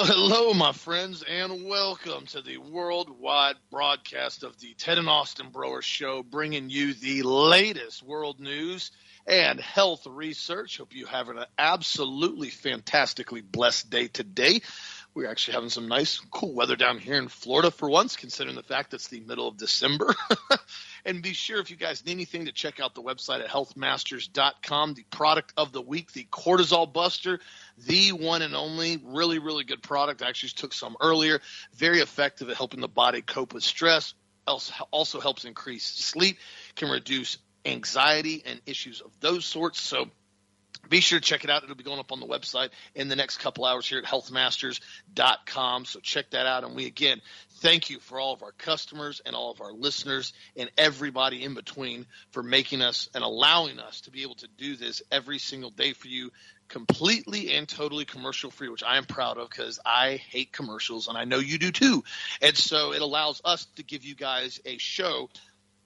Well, hello, my friends, and welcome to the worldwide broadcast of the Ted and Austin Broer Show, bringing you the latest world news and health research. Hope you have an absolutely fantastically blessed day today. We're actually having some nice, cool weather down here in Florida for once, considering the fact that it's the middle of December. And be sure if you guys need anything to check out the website at healthmasters.com. The product of the week, the cortisol buster, the one and only, really, really good product. I actually took some earlier. Very effective at helping the body cope with stress. Also helps increase sleep, can reduce anxiety and issues of those sorts. So be sure to check it out. It'll be going up on the website in the next couple hours here at healthmasters.com. So check that out. And we again thank you for all of our customers and all of our listeners and everybody in between for making us and allowing us to be able to do this every single day for you completely and totally commercial free, which I am proud of because I hate commercials and I know you do too. And so it allows us to give you guys a show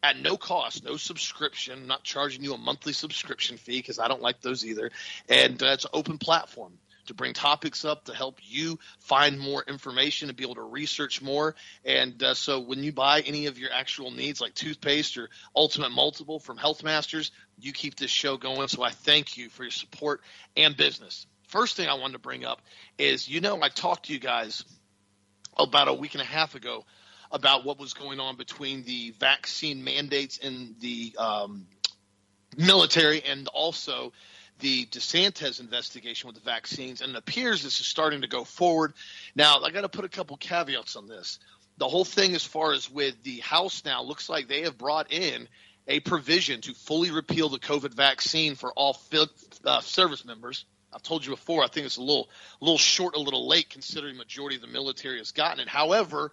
at no cost, no subscription, not charging you a monthly subscription fee because I don't like those either. And uh, it's an open platform to bring topics up to help you find more information and be able to research more. And uh, so when you buy any of your actual needs like toothpaste or Ultimate Multiple from Health Masters, you keep this show going. So I thank you for your support and business. First thing I wanted to bring up is you know, I talked to you guys about a week and a half ago about what was going on between the vaccine mandates in the um, military and also the DeSantis investigation with the vaccines, and it appears this is starting to go forward. Now, I got to put a couple caveats on this. The whole thing, as far as with the House now, looks like they have brought in a provision to fully repeal the COVID vaccine for all uh, service members. I've told you before, I think it's a little, a little short, a little late, considering majority of the military has gotten it. However,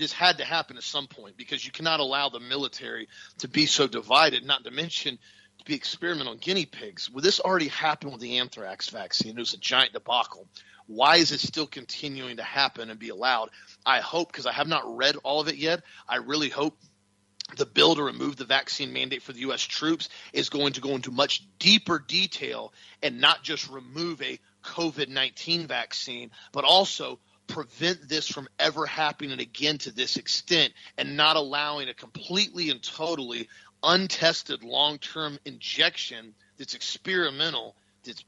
this had to happen at some point because you cannot allow the military to be so divided. Not to mention, to be experimental guinea pigs. Well, this already happened with the anthrax vaccine. It was a giant debacle. Why is it still continuing to happen and be allowed? I hope, because I have not read all of it yet, I really hope the bill to remove the vaccine mandate for the U.S. troops is going to go into much deeper detail and not just remove a COVID 19 vaccine, but also prevent this from ever happening again to this extent and not allowing a completely and totally untested long term injection that's experimental, that's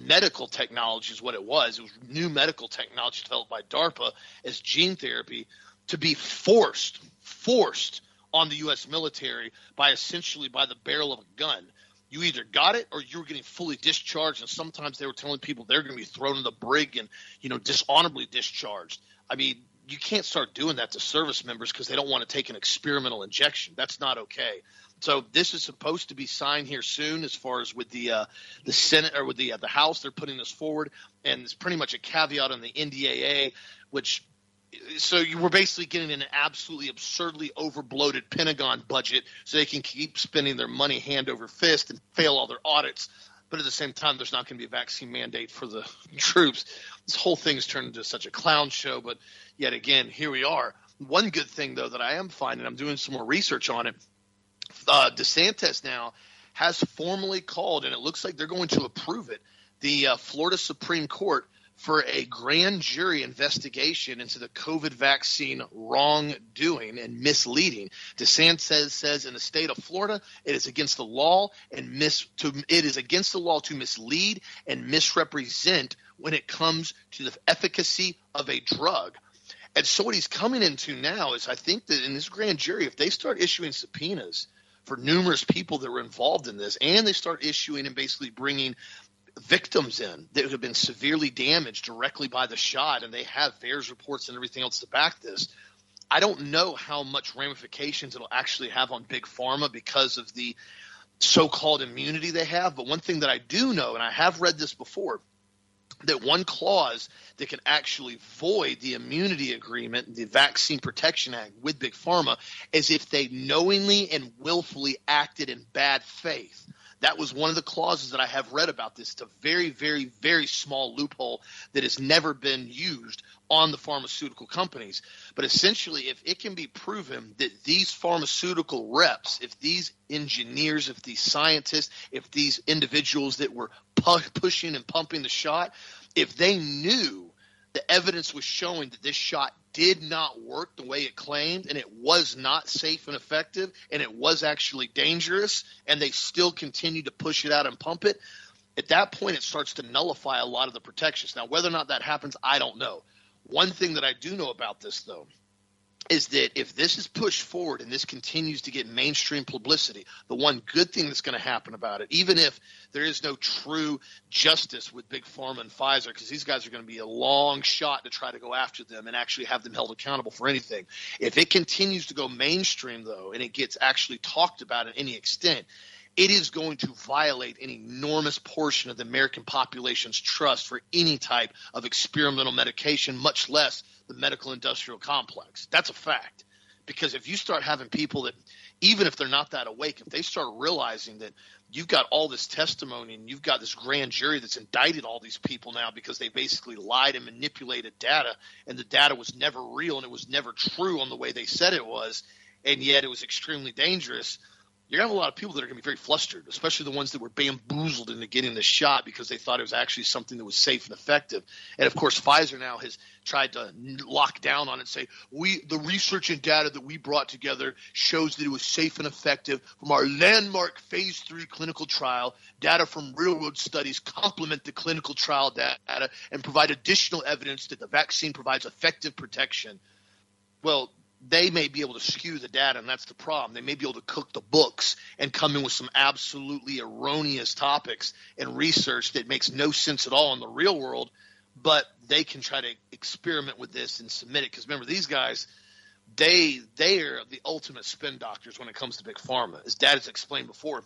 medical technology is what it was. It was new medical technology developed by DARPA as gene therapy to be forced, forced on the U.S. military by essentially by the barrel of a gun. You either got it or you were getting fully discharged, and sometimes they were telling people they're going to be thrown in the brig and you know dishonorably discharged. I mean, you can't start doing that to service members because they don't want to take an experimental injection. That's not okay. So this is supposed to be signed here soon, as far as with the uh, the Senate or with the uh, the House. They're putting this forward, and it's pretty much a caveat on the NDAA, which so you were basically getting an absolutely absurdly overbloated Pentagon budget, so they can keep spending their money hand over fist and fail all their audits. But at the same time, there's not going to be a vaccine mandate for the troops. This whole thing's turned into such a clown show. But yet again, here we are. One good thing though that I am finding, I'm doing some more research on it uh, DeSantis now has formally called, and it looks like they're going to approve it, the uh, Florida Supreme Court for a grand jury investigation into the COVID vaccine wrongdoing and misleading. DeSantis says in the state of Florida, it is against the law and mis to it is against the law to mislead and misrepresent when it comes to the efficacy of a drug. And so what he's coming into now is I think that in this grand jury, if they start issuing subpoenas for numerous people that were involved in this, and they start issuing and basically bringing victims in that have been severely damaged directly by the shot, and they have VAERS reports and everything else to back this. I don't know how much ramifications it'll actually have on big pharma because of the so-called immunity they have. But one thing that I do know, and I have read this before, that one clause that can actually void the immunity agreement, the Vaccine Protection Act with Big Pharma, is if they knowingly and willfully acted in bad faith. That was one of the clauses that I have read about this. It's a very, very, very small loophole that has never been used on the pharmaceutical companies. But essentially, if it can be proven that these pharmaceutical reps, if these engineers, if these scientists, if these individuals that were pu- pushing and pumping the shot, if they knew the evidence was showing that this shot did not work the way it claimed and it was not safe and effective and it was actually dangerous and they still continue to push it out and pump it. At that point it starts to nullify a lot of the protections. Now whether or not that happens i don't know. One thing that i do know about this though is that if this is pushed forward and this continues to get mainstream publicity, the one good thing that's going to happen about it, even if there is no true justice with Big Pharma and Pfizer, because these guys are going to be a long shot to try to go after them and actually have them held accountable for anything. If it continues to go mainstream, though, and it gets actually talked about in any extent, it is going to violate an enormous portion of the American population's trust for any type of experimental medication, much less the medical industrial complex. That's a fact. Because if you start having people that, even if they're not that awake, if they start realizing that you've got all this testimony and you've got this grand jury that's indicted all these people now because they basically lied and manipulated data, and the data was never real and it was never true on the way they said it was, and yet it was extremely dangerous you're to have a lot of people that are going to be very flustered, especially the ones that were bamboozled into getting the shot because they thought it was actually something that was safe and effective. And of course, Pfizer now has tried to lock down on it, and say we the research and data that we brought together shows that it was safe and effective from our landmark phase three clinical trial. Data from real world studies complement the clinical trial data and provide additional evidence that the vaccine provides effective protection. Well, they may be able to skew the data, and that's the problem. They may be able to cook the books and come in with some absolutely erroneous topics and research that makes no sense at all in the real world, but they can try to experiment with this and submit it. Because remember, these guys, they they are the ultimate spin doctors when it comes to big pharma. As Dad has explained before,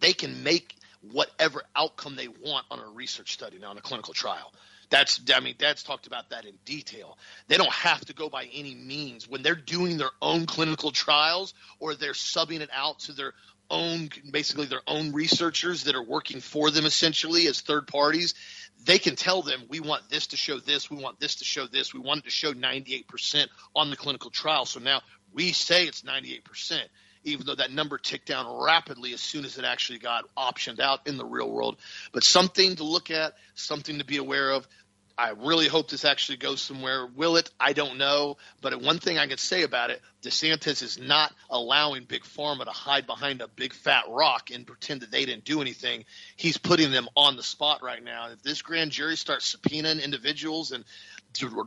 they can make whatever outcome they want on a research study now on a clinical trial. That's I mean that's talked about that in detail. They don't have to go by any means when they're doing their own clinical trials or they're subbing it out to their own basically their own researchers that are working for them essentially as third parties they can tell them we want this to show this we want this to show this we want it to show 98% on the clinical trial so now we say it's 98% even though that number ticked down rapidly as soon as it actually got optioned out in the real world. But something to look at, something to be aware of. I really hope this actually goes somewhere. Will it? I don't know. But one thing I can say about it, DeSantis is not allowing Big Pharma to hide behind a big fat rock and pretend that they didn't do anything. He's putting them on the spot right now. If this grand jury starts subpoenaing individuals and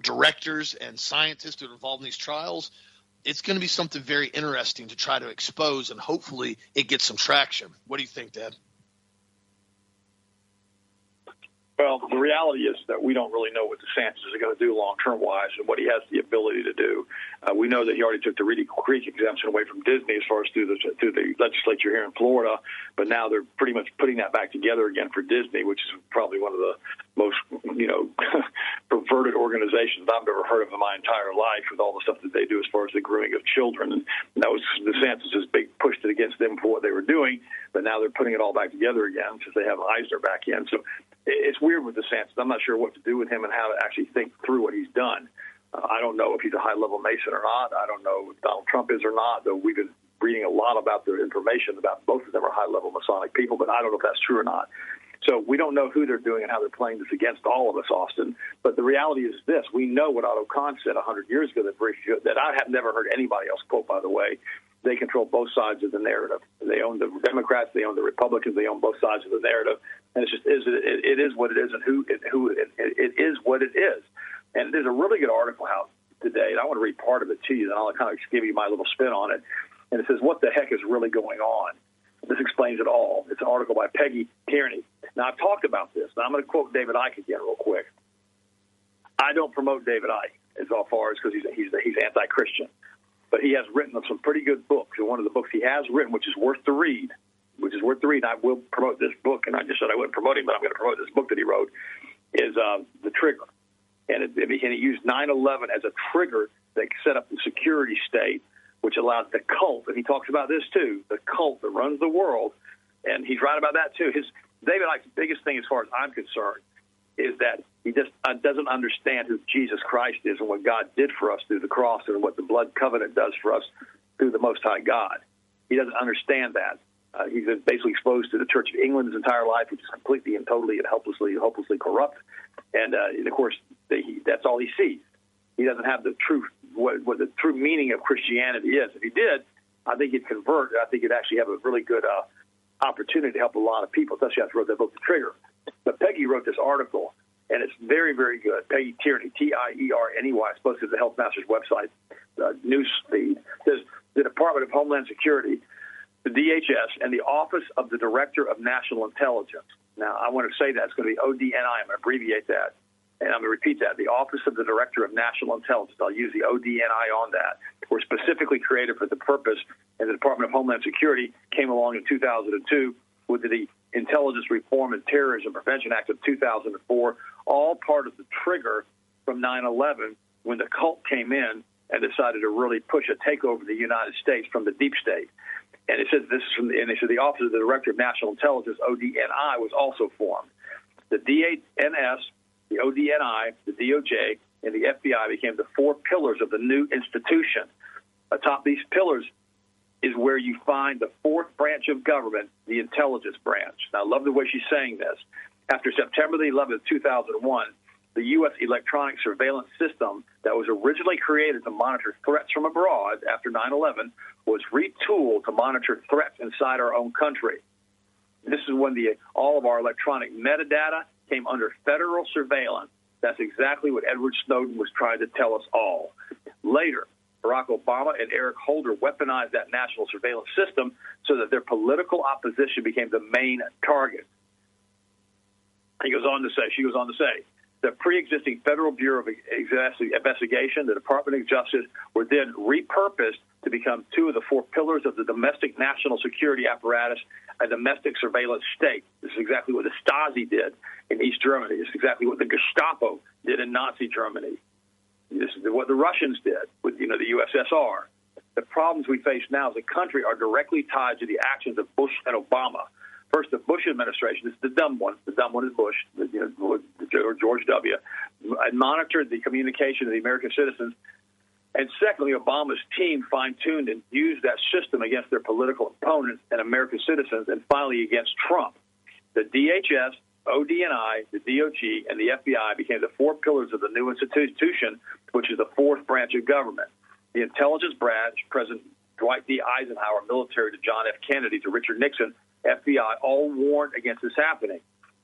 directors and scientists that are involved in these trials, it's going to be something very interesting to try to expose, and hopefully it gets some traction. What do you think, Dad? Well, the reality is that we don't really know what DeSantis is going to do long term wise and what he has the ability to do. Uh, we know that he already took the Reedy Creek exemption away from Disney as far as through the through the legislature here in Florida, but now they're pretty much putting that back together again for Disney, which is probably one of the most you know perverted organizations I've ever heard of in my entire life with all the stuff that they do as far as the grooming of children. And that was DeSantis' big pushed it against them for what they were doing, but now they're putting it all back together again since they have Eisner back in. So it's weird with DeSantis. I'm not sure what to do with him and how to actually think through what he's done. Uh, I don't know if he's a high level Mason or not. I don't know if Donald Trump is or not, though we've been reading a lot about the information about both of them are high level Masonic people, but I don't know if that's true or not. So we don't know who they're doing and how they're playing this against all of us, Austin. But the reality is this: we know what Otto Kahn said 100 years ago that, that I have never heard anybody else quote. By the way, they control both sides of the narrative. They own the Democrats, they own the Republicans, they own both sides of the narrative, and it's just is it, it is what it is, and who who it, it is what it is. And there's a really good article out today, and I want to read part of it to you, and I'll kind of give you my little spin on it. And it says, "What the heck is really going on?" This explains it all. It's an article by Peggy Tierney. Now I've talked about this, and I'm going to quote David Icke again real quick. I don't promote David Icke as far as because he's he's he's anti-Christian but he has written some pretty good books. And one of the books he has written, which is worth the read, which is worth the read, I will promote this book, and I just said I wouldn't promote him, but I'm going to promote this book that he wrote, is uh, The Trigger. And, it, and he used 9 11 as a trigger that set up the security state, which allowed the cult, and he talks about this too, the cult that runs the world. And he's right about that too. His David Icke's biggest thing, as far as I'm concerned, is that he just uh, doesn't understand who Jesus Christ is and what God did for us through the cross and what the blood covenant does for us through the Most High God. He doesn't understand that. Uh, he's been basically exposed to the Church of England his entire life, which is completely and totally and helplessly, hopelessly corrupt. And, uh, and of course, that he, that's all he sees. He doesn't have the true what, what the true meaning of Christianity is. If he did, I think he'd convert. I think he'd actually have a really good uh, opportunity to help a lot of people, especially after he wrote that book, The Trigger. But Peggy wrote this article, and it's very, very good. Peggy Tierney, T I E R N E Y, it's posted to the Health Masters website uh, news feed. The Department of Homeland Security, the DHS, and the Office of the Director of National Intelligence. Now, I want to say that it's going to be ODNI. I'm going to abbreviate that. And I'm going to repeat that. The Office of the Director of National Intelligence. I'll use the ODNI on that. Were specifically created for the purpose, and the Department of Homeland Security came along in 2002 with the Intelligence Reform and Terrorism Prevention Act of 2004, all part of the trigger from 9 11 when the cult came in and decided to really push a takeover of the United States from the deep state. And it says this is from the, and they said the Office of the Director of National Intelligence, ODNI, was also formed. The DNS, the ODNI, the DOJ, and the FBI became the four pillars of the new institution. Atop these pillars is where you find the fourth branch of government, the intelligence branch. Now, I love the way she's saying this. After September the 11th, 2001, the U.S. electronic surveillance system that was originally created to monitor threats from abroad after 9 11 was retooled to monitor threats inside our own country. This is when the, all of our electronic metadata came under federal surveillance. That's exactly what Edward Snowden was trying to tell us all. Later, Barack Obama and Eric Holder weaponized that national surveillance system so that their political opposition became the main target. He goes on to say, she goes on to say, the pre-existing Federal Bureau of Investigation, the Department of Justice, were then repurposed to become two of the four pillars of the domestic national security apparatus, a domestic surveillance state. This is exactly what the Stasi did in East Germany. This is exactly what the Gestapo did in Nazi Germany. This is what the Russians did with, you know, the USSR. The problems we face now as a country are directly tied to the actions of Bush and Obama. First, the Bush administration, this is the dumb one, the dumb one is Bush, you know, George W., monitored the communication of the American citizens. And secondly, Obama's team fine tuned and used that system against their political opponents and American citizens, and finally against Trump. The DHS, ODNI, the DOJ, and the FBI became the four pillars of the new institution, which is the fourth branch of government. The intelligence branch, President Dwight D. Eisenhower, military to John F. Kennedy to Richard Nixon, FBI, all warned against this happening.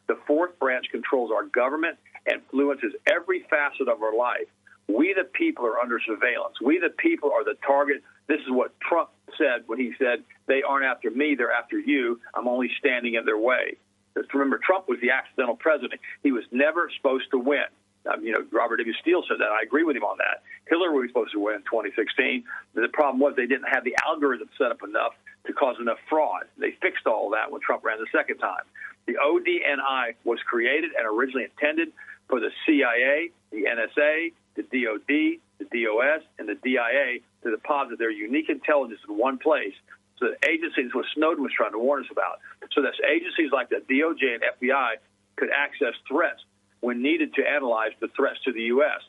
The fourth branch controls our government and influences every facet of our life. We, the people, are under surveillance. We, the people, are the target. This is what Trump said when he said, They aren't after me, they're after you. I'm only standing in their way. Just remember, Trump was the accidental president. He was never supposed to win. Um, you know, Robert W. Steele said that. I agree with him on that. Hillary was supposed to win in 2016. The problem was they didn't have the algorithm set up enough to cause enough fraud. They fixed all that when Trump ran the second time. The ODNI was created and originally intended for the CIA, the NSA, the DOD, the DOS, and the DIA to deposit their unique intelligence in one place. So that agencies, what Snowden was trying to warn us about, so that agencies like the DOJ and FBI could access threats when needed to analyze the threats to the U.S.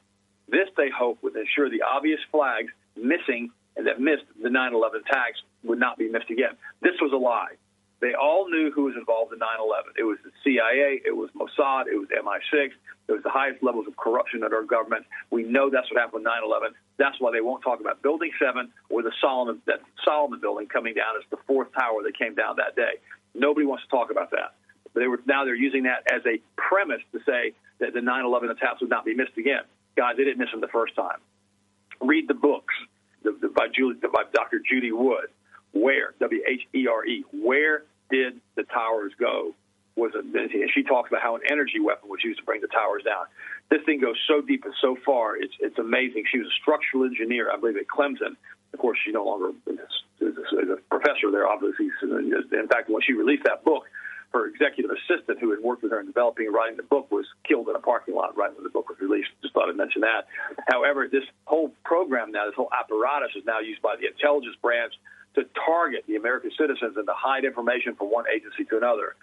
This, they hope, would ensure the obvious flags missing and that missed the 9 11 attacks would not be missed again. This was a lie. They all knew who was involved in 9 11. It was the CIA, it was Mossad, it was MI6, it was the highest levels of corruption in our government. We know that's what happened with 9 11. That's why they won't talk about Building 7 or the Salomon, that Salomon building coming down as the fourth tower that came down that day. Nobody wants to talk about that. But they were, now they're using that as a premise to say that the 9 11 attacks would not be missed again. Guys, they didn't miss them the first time. Read the books the, the, by, Julie, by Dr. Judy Wood. Where, W H E R E, where did the towers go? Was it, and she talks about how an energy weapon was used to bring the towers down. This thing goes so deep and so far, it's, it's amazing. She was a structural engineer, I believe, at Clemson. Of course, she's no longer is, is, is a professor there, obviously. In fact, when she released that book, her executive assistant, who had worked with her in developing and writing the book, was killed in a parking lot right when the book was released. Just thought I'd mention that. However, this whole program now, this whole apparatus is now used by the intelligence branch to target the American citizens and to hide information from one agency to another.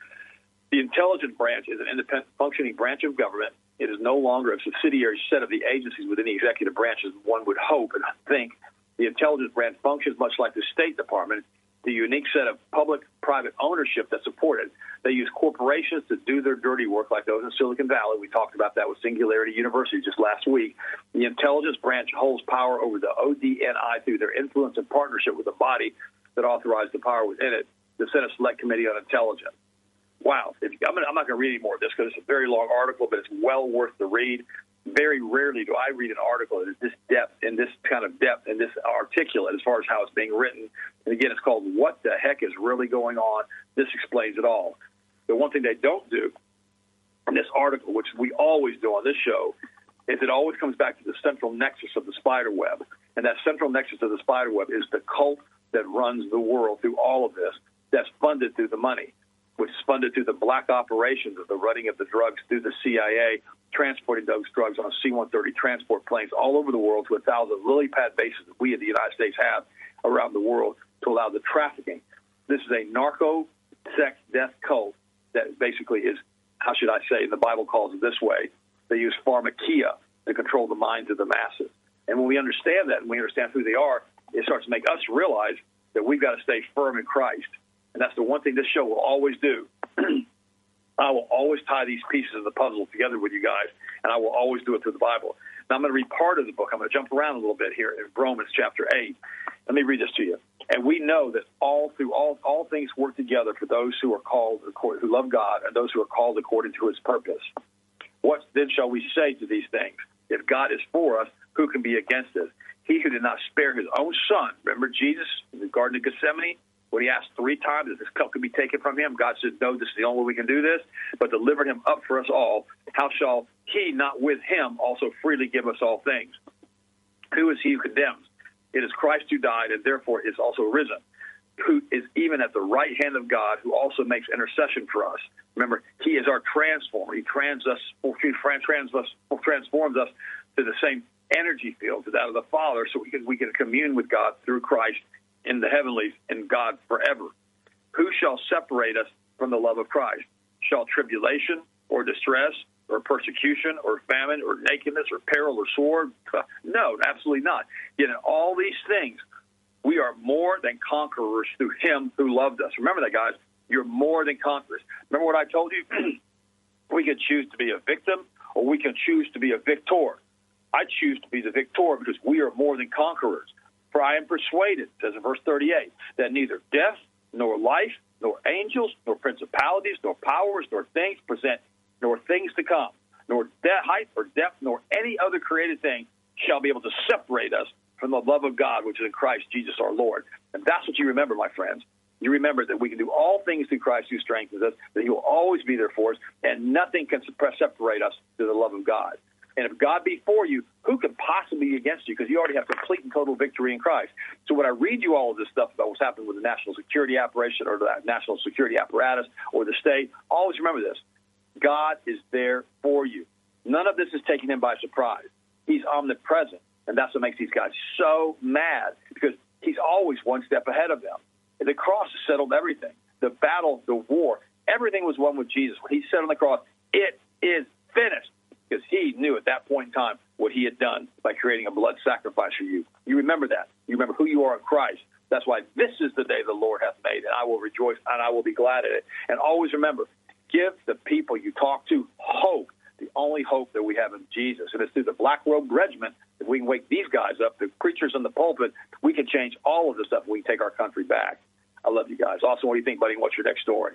The intelligence branch is an independent functioning branch of government. It is no longer a subsidiary set of the agencies within the executive branch as one would hope and think. The intelligence branch functions much like the State Department the unique set of public private ownership that support it. They use corporations to do their dirty work, like those in Silicon Valley. We talked about that with Singularity University just last week. The intelligence branch holds power over the ODNI through their influence and partnership with the body that authorized the power within it, the Senate Select Committee on Intelligence. Wow. If, I'm, I'm not going to read any more of this because it's a very long article, but it's well worth the read very rarely do I read an article that is this depth and this kind of depth and this articulate as far as how it's being written. And again, it's called What the Heck is Really Going On? This explains it all. The one thing they don't do in this article, which we always do on this show, is it always comes back to the central nexus of the spider web. And that central nexus of the spider web is the cult that runs the world through all of this, that's funded through the money which is funded through the black operations of the running of the drugs through the CIA, transporting those drugs on C-130 transport planes all over the world to a thousand lily pad bases that we in the United States have around the world to allow the trafficking. This is a narco sex death cult that basically is, how should I say, the Bible calls it this way. They use pharmakeia to control the minds of the masses. And when we understand that and we understand who they are, it starts to make us realize that we've got to stay firm in Christ and that's the one thing this show will always do. I will always tie these pieces of the puzzle together with you guys, and I will always do it through the Bible. Now, I'm going to read part of the book. I'm going to jump around a little bit here in Romans chapter 8. Let me read this to you. And we know that all through all, all things work together for those who are called, who love God, and those who are called according to his purpose. What then shall we say to these things? If God is for us, who can be against us? He who did not spare his own son, remember Jesus in the Garden of Gethsemane? when he asked three times if this cup could be taken from him, God said, No, this is the only way we can do this, but delivered him up for us all. How shall he not with him also freely give us all things? Who is he who condemns? It is Christ who died and therefore is also risen, who is even at the right hand of God, who also makes intercession for us. Remember, he is our transformer. He trans us, he trans us, transforms us to the same energy field to that of the Father, so we can we can commune with God through Christ in the heavenlies and God forever. Who shall separate us from the love of Christ? Shall tribulation or distress or persecution or famine or nakedness or peril or sword? No, absolutely not. Yet in all these things, we are more than conquerors through him who loved us. Remember that, guys. You're more than conquerors. Remember what I told you? we can choose to be a victim or we can choose to be a victor. I choose to be the victor because we are more than conquerors. For I am persuaded, says in verse 38, that neither death, nor life, nor angels, nor principalities, nor powers, nor things present, nor things to come, nor de- height or depth, nor any other created thing shall be able to separate us from the love of God which is in Christ Jesus our Lord. And that's what you remember, my friends. You remember that we can do all things through Christ who strengthens us, that He will always be there for us, and nothing can separate us to the love of God. And if God be for you, who can possibly be against you? Because you already have complete and total victory in Christ. So when I read you all of this stuff about what's happening with the national security operation or the national security apparatus or the state, always remember this. God is there for you. None of this is taking him by surprise. He's omnipresent. And that's what makes these guys so mad because he's always one step ahead of them. And the cross settled everything. The battle, the war, everything was won with Jesus. When he said on the cross, it is finished because he knew at that point in time what he had done by creating a blood sacrifice for you. You remember that. You remember who you are in Christ. That's why this is the day the Lord hath made, and I will rejoice and I will be glad in it. And always remember, give the people you talk to hope, the only hope that we have in Jesus. And it's through the black robe regiment if we can wake these guys up, the preachers in the pulpit, we can change all of this stuff. We can take our country back. I love you guys. Also, what do you think, buddy? What's your next story?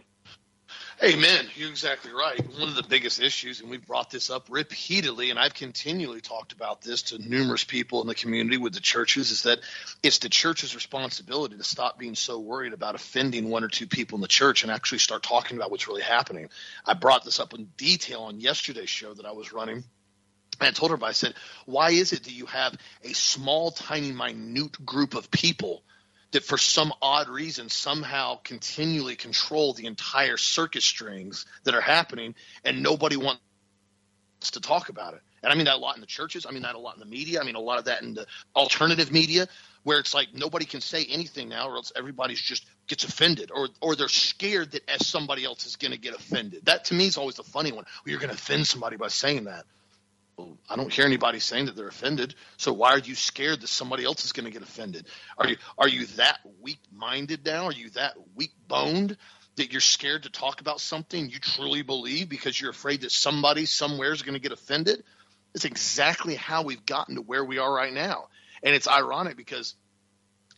Amen. You're exactly right. One of the biggest issues, and we've brought this up repeatedly, and I've continually talked about this to numerous people in the community with the churches, is that it's the church's responsibility to stop being so worried about offending one or two people in the church and actually start talking about what's really happening. I brought this up in detail on yesterday's show that I was running. And I told her, I said, why is it that you have a small, tiny, minute group of people – that for some odd reason somehow continually control the entire circus strings that are happening and nobody wants to talk about it. And I mean that a lot in the churches. I mean that a lot in the media. I mean a lot of that in the alternative media where it's like nobody can say anything now or else everybody's just gets offended or or they're scared that as somebody else is going to get offended. That to me is always the funny one. Well, you're going to offend somebody by saying that. I don't hear anybody saying that they're offended. So why are you scared that somebody else is going to get offended? Are you are you that weak minded now? Are you that weak boned that you're scared to talk about something you truly believe because you're afraid that somebody somewhere is going to get offended? It's exactly how we've gotten to where we are right now. And it's ironic because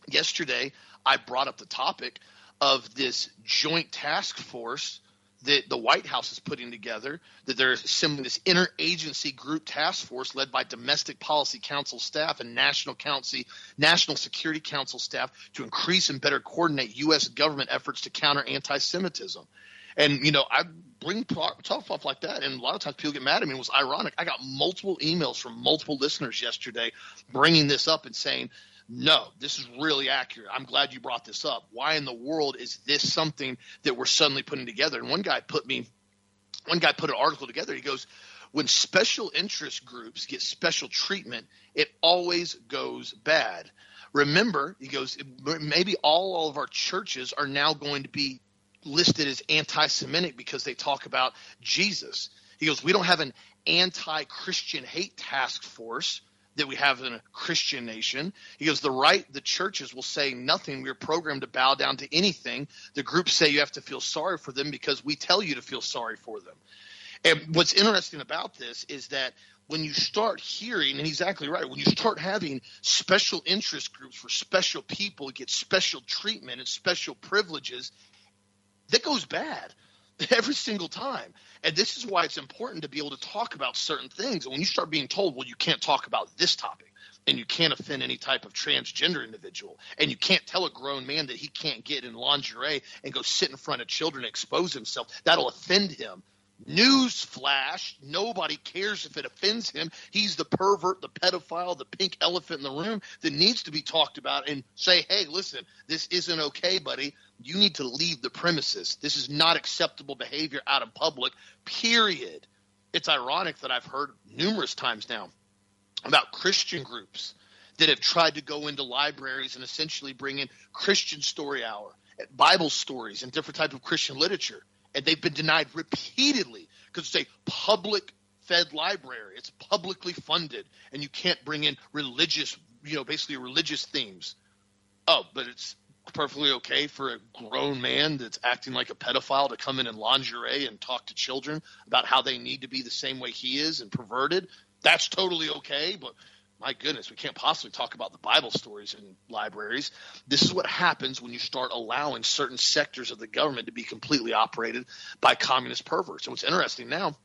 yesterday I brought up the topic of this joint task force that the White House is putting together, that they're assembling this interagency group task force led by Domestic Policy Council staff and National Council, National Security Council staff to increase and better coordinate U.S. government efforts to counter anti-Semitism. And you know, I bring stuff like that, and a lot of times people get mad at me. It was ironic. I got multiple emails from multiple listeners yesterday bringing this up and saying, no, this is really accurate. I'm glad you brought this up. Why in the world is this something that we're suddenly putting together? And one guy put me, one guy put an article together. He goes, when special interest groups get special treatment, it always goes bad. Remember, he goes, maybe all, all of our churches are now going to be listed as anti-Semitic because they talk about Jesus. He goes, we don't have an anti-Christian hate task force that we have in a Christian nation. He goes, the right, the churches will say nothing. We're programmed to bow down to anything. The groups say you have to feel sorry for them because we tell you to feel sorry for them. And what's interesting about this is that when you start hearing, and he's exactly right, when you start having special interest groups for special people get special treatment and special privileges, that goes bad every single time. And this is why it's important to be able to talk about certain things. And when you start being told, well, you can't talk about this topic, and you can't offend any type of transgender individual, and you can't tell a grown man that he can't get in lingerie and go sit in front of children and expose himself, that'll offend him. News flash, nobody cares if it offends him. He's the pervert, the pedophile, the pink elephant in the room that needs to be talked about and say, hey, listen, this isn't okay, buddy you need to leave the premises. This is not acceptable behavior out in public, period. It's ironic that I've heard numerous times now about Christian groups that have tried to go into libraries and essentially bring in Christian story hour, Bible stories, and different type of Christian literature. And they've been denied repeatedly because it's a public fed library. It's publicly funded, and you can't bring in religious, you know, basically religious themes. Oh, but it's perfectly okay for a grown man that's acting like a pedophile to come in in lingerie and talk to children about how they need to be the same way he is and perverted. That's totally okay, but my goodness, we can't possibly talk about the Bible stories in libraries. This is what happens when you start allowing certain sectors of the government to be completely operated by communist perverts. And what's interesting now,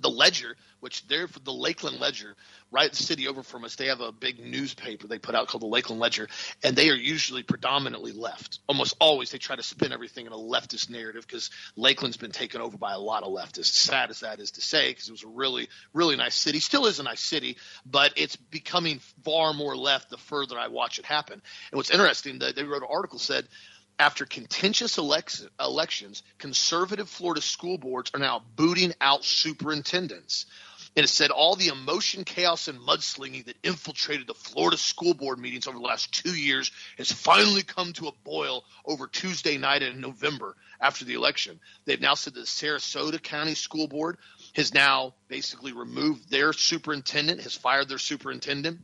the Ledger, which they're the Lakeland Ledger, right the city over from us, they have a big newspaper they put out called the Lakeland Ledger, and they are usually predominantly left. Almost always, they try to spin everything in a leftist narrative because Lakeland's been taken over by a lot of leftists. Sad as that is to say, because it was a really, really nice city. Still is a nice city, but it's becoming far more left the further I watch it happen. And what's interesting, they wrote an article said after contentious elect- elections, conservative Florida school boards are now booting out superintendents. And it said all the emotion, chaos, and mudslinging that infiltrated the Florida school board meetings over the last two years has finally come to a boil over Tuesday night in November after the election. They've now said that the Sarasota County School Board has now basically removed their superintendent, has fired their superintendent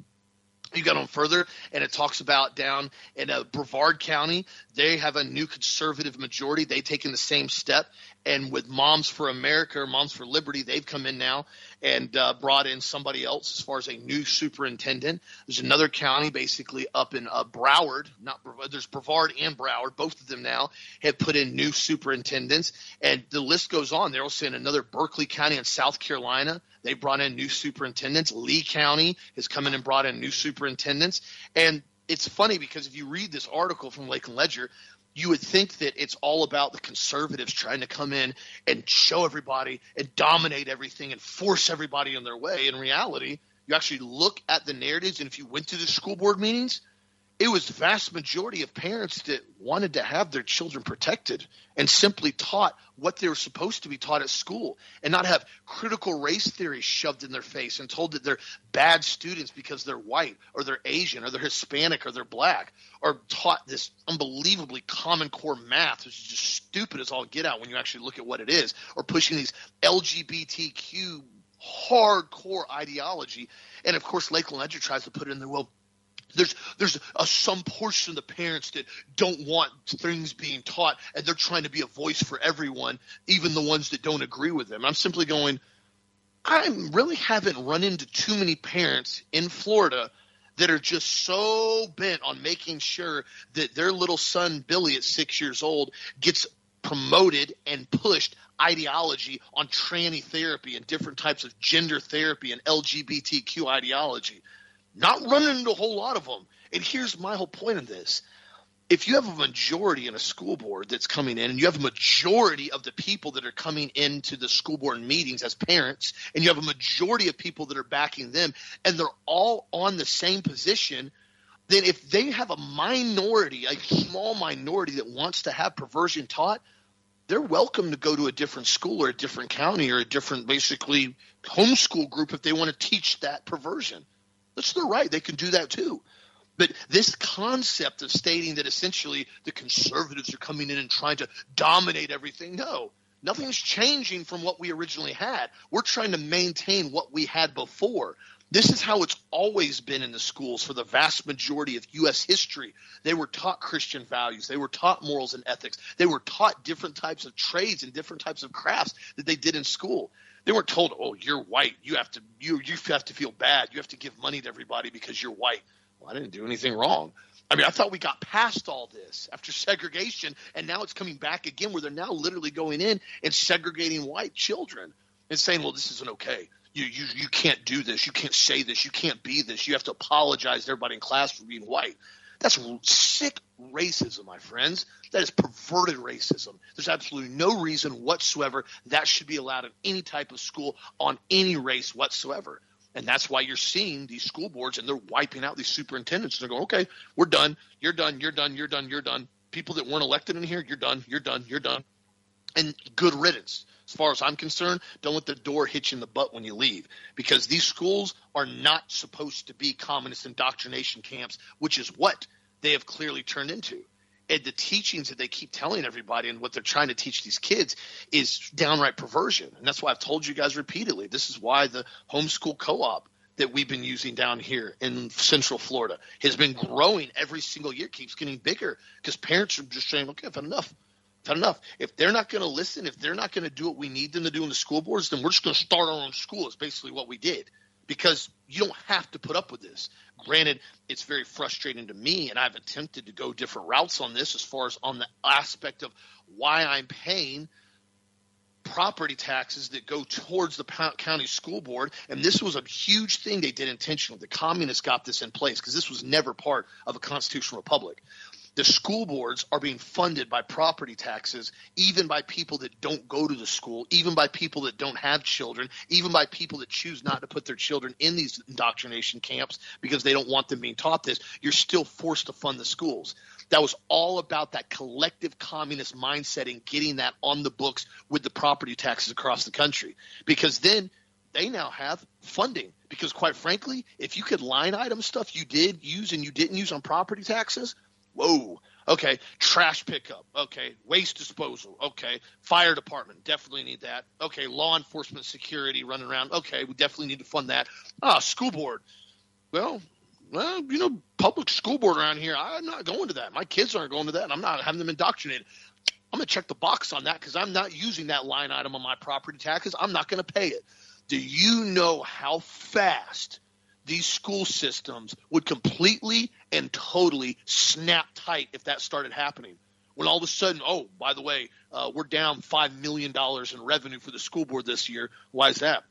you got on further, and it talks about down in uh, Brevard County, they have a new conservative majority. They've taken the same step, and with Moms for America or Moms for Liberty, they've come in now and uh, brought in somebody else as far as a new superintendent. There's another county basically up in uh, Broward, not there's Brevard and Broward, both of them now have put in new superintendents, and the list goes on. They're also in another Berkeley County in South Carolina. They brought in new superintendents. Lee County has come in and brought in new superintendents, and it's funny because if you read this article from Lakeland Ledger, you would think that it's all about the conservatives trying to come in and show everybody and dominate everything and force everybody in their way. In reality, you actually look at the narratives, and if you went to the school board meetings, it was the vast majority of parents that wanted to have their children protected and simply taught what they were supposed to be taught at school and not have critical race theory shoved in their face and told that they're bad students because they're white or they're Asian or they're Hispanic or they're black or taught this unbelievably common core math, which is just stupid as all get out when you actually look at what it is, or pushing these LGBTQ hardcore ideology. And of course, Lakeland Ledger tries to put it in there. Well, there's there's a, some portion of the parents that don't want things being taught, and they're trying to be a voice for everyone, even the ones that don't agree with them. I'm simply going. I really haven't run into too many parents in Florida that are just so bent on making sure that their little son Billy at six years old gets promoted and pushed ideology on tranny therapy and different types of gender therapy and LGBTQ ideology. Not running into a whole lot of them. And here's my whole point of this. If you have a majority in a school board that's coming in, and you have a majority of the people that are coming into the school board meetings as parents, and you have a majority of people that are backing them, and they're all on the same position, then if they have a minority, a small minority that wants to have perversion taught, they're welcome to go to a different school or a different county or a different basically homeschool group if they want to teach that perversion. That's their right. They can do that too. But this concept of stating that essentially the conservatives are coming in and trying to dominate everything, no, nothing's changing from what we originally had. We're trying to maintain what we had before. This is how it's always been in the schools for the vast majority of U.S. history. They were taught Christian values. They were taught morals and ethics. They were taught different types of trades and different types of crafts that they did in school. They weren't told, "Oh, you're white. You have to you you have to feel bad. You have to give money to everybody because you're white." Well, I didn't do anything wrong. I mean, I thought we got past all this after segregation, and now it's coming back again, where they're now literally going in and segregating white children and saying, "Well, this isn't okay. You you you can't do this. You can't say this. You can't be this. You have to apologize to everybody in class for being white." That's sick racism, my friends. That is perverted racism. There's absolutely no reason whatsoever that should be allowed in any type of school on any race whatsoever. And that's why you're seeing these school boards and they're wiping out these superintendents. They're going, okay, we're done. You're done. You're done. You're done. You're done. People that weren't elected in here, you're done. You're done. You're done. And good riddance. As far as I'm concerned, don't let the door hit you in the butt when you leave because these schools are not supposed to be communist indoctrination camps, which is what they have clearly turned into. And the teachings that they keep telling everybody and what they're trying to teach these kids is downright perversion. And that's why I've told you guys repeatedly. This is why the homeschool co-op that we've been using down here in Central Florida has been growing every single year, keeps getting bigger because parents are just saying, okay, I've had enough. I've enough. If they're not going to listen, if they're not going to do what we need them to do in the school boards, then we're just going to start our own school. Is basically what we did because you don't have to put up with this. Granted, it's very frustrating to me, and I've attempted to go different routes on this as far as on the aspect of why I'm paying property taxes that go towards the county school board. And this was a huge thing they did intentionally. The communists got this in place because this was never part of a constitutional republic the school boards are being funded by property taxes, even by people that don't go to the school, even by people that don't have children, even by people that choose not to put their children in these indoctrination camps because they don't want them being taught this. You're still forced to fund the schools. That was all about that collective communist mindset and getting that on the books with the property taxes across the country. Because then they now have funding. Because quite frankly, if you could line item stuff you did use and you didn't use on property taxes, Whoa. Okay. Trash pickup. Okay. Waste disposal. Okay. Fire department. Definitely need that. Okay. Law enforcement security running around. Okay. We definitely need to fund that. Ah, school board. Well, well, you know, public school board around here, I'm not going to that. My kids aren't going to that. And I'm not having them indoctrinated. I'm going to check the box on that because I'm not using that line item on my property taxes. I'm not going to pay it. Do you know how fast these school systems would completely and totally snap tight if that started happening. When all of a sudden, oh, by the way, uh, we're down $5 million in revenue for the school board this year. Why is that?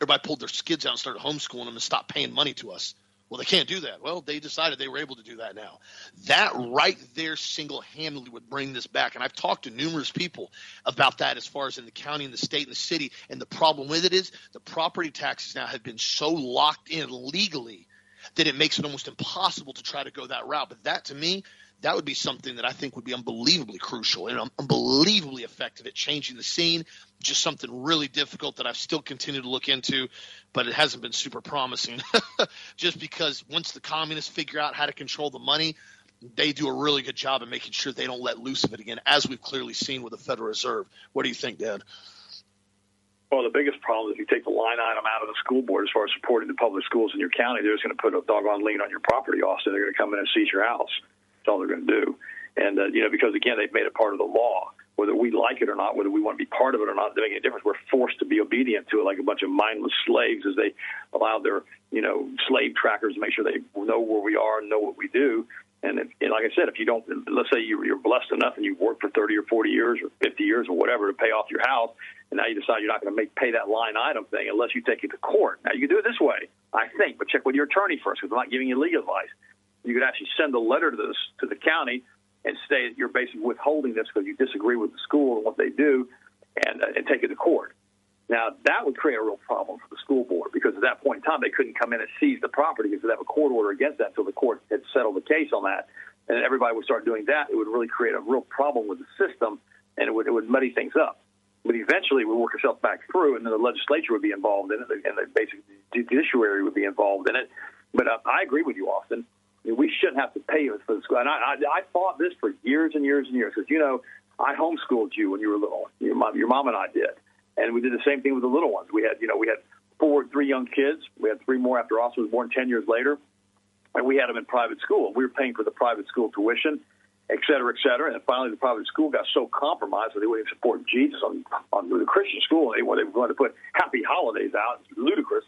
Everybody pulled their skids out and started homeschooling them and stopped paying money to us. Well, they can't do that. Well, they decided they were able to do that now. That right there single handedly would bring this back. And I've talked to numerous people about that as far as in the county and the state and the city. And the problem with it is the property taxes now have been so locked in legally that it makes it almost impossible to try to go that route. But that to me, that would be something that I think would be unbelievably crucial and unbelievably effective at changing the scene. Just something really difficult that I've still continued to look into, but it hasn't been super promising. Just because once the communists figure out how to control the money, they do a really good job of making sure they don't let loose of it again, as we've clearly seen with the Federal Reserve. What do you think, Dad? Well, the biggest problem is if you take the line item out of the school board as far as supporting the public schools in your county, they're just going to put a doggone lien on your property, Austin. They're going to come in and seize your house. That's all they're going to do. And, uh, you know, because, again, they've made it part of the law. Whether we like it or not, whether we want to be part of it or not, doesn't make any difference. We're forced to be obedient to it like a bunch of mindless slaves as they allow their, you know, slave trackers to make sure they know where we are and know what we do. And, if, and like I said, if you don't, let's say you're blessed enough and you've worked for 30 or 40 years or 50 years or whatever to pay off your house, and now you decide you're not going to make pay that line item thing unless you take it to court. Now you can do it this way, I think, but check with your attorney first because I'm not giving you legal advice. You could actually send a letter to this to the county and say that you're basically withholding this because you disagree with the school and what they do, and uh, and take it to court. Now that would create a real problem for the school board because at that point in time they couldn't come in and seize the property because they have a court order against that until the court had settled the case on that, and everybody would start doing that. It would really create a real problem with the system, and it would it would muddy things up. But eventually, we work ourselves back through, and then the legislature would be involved in it, and the basic judiciary would be involved in it. But uh, I agree with you, Austin. We shouldn't have to pay for the school. And I, I, I fought this for years and years and years because, you know, I homeschooled you when you were little. Your mom, your mom and I did. And we did the same thing with the little ones. We had, you know, we had four, three young kids. We had three more after Austin was born 10 years later. And we had them in private school. We were paying for the private school tuition et cetera, et cetera. And finally, the private school got so compromised that they wouldn't support Jesus on, on the Christian school. They, they wanted to put happy holidays out. It's ludicrous.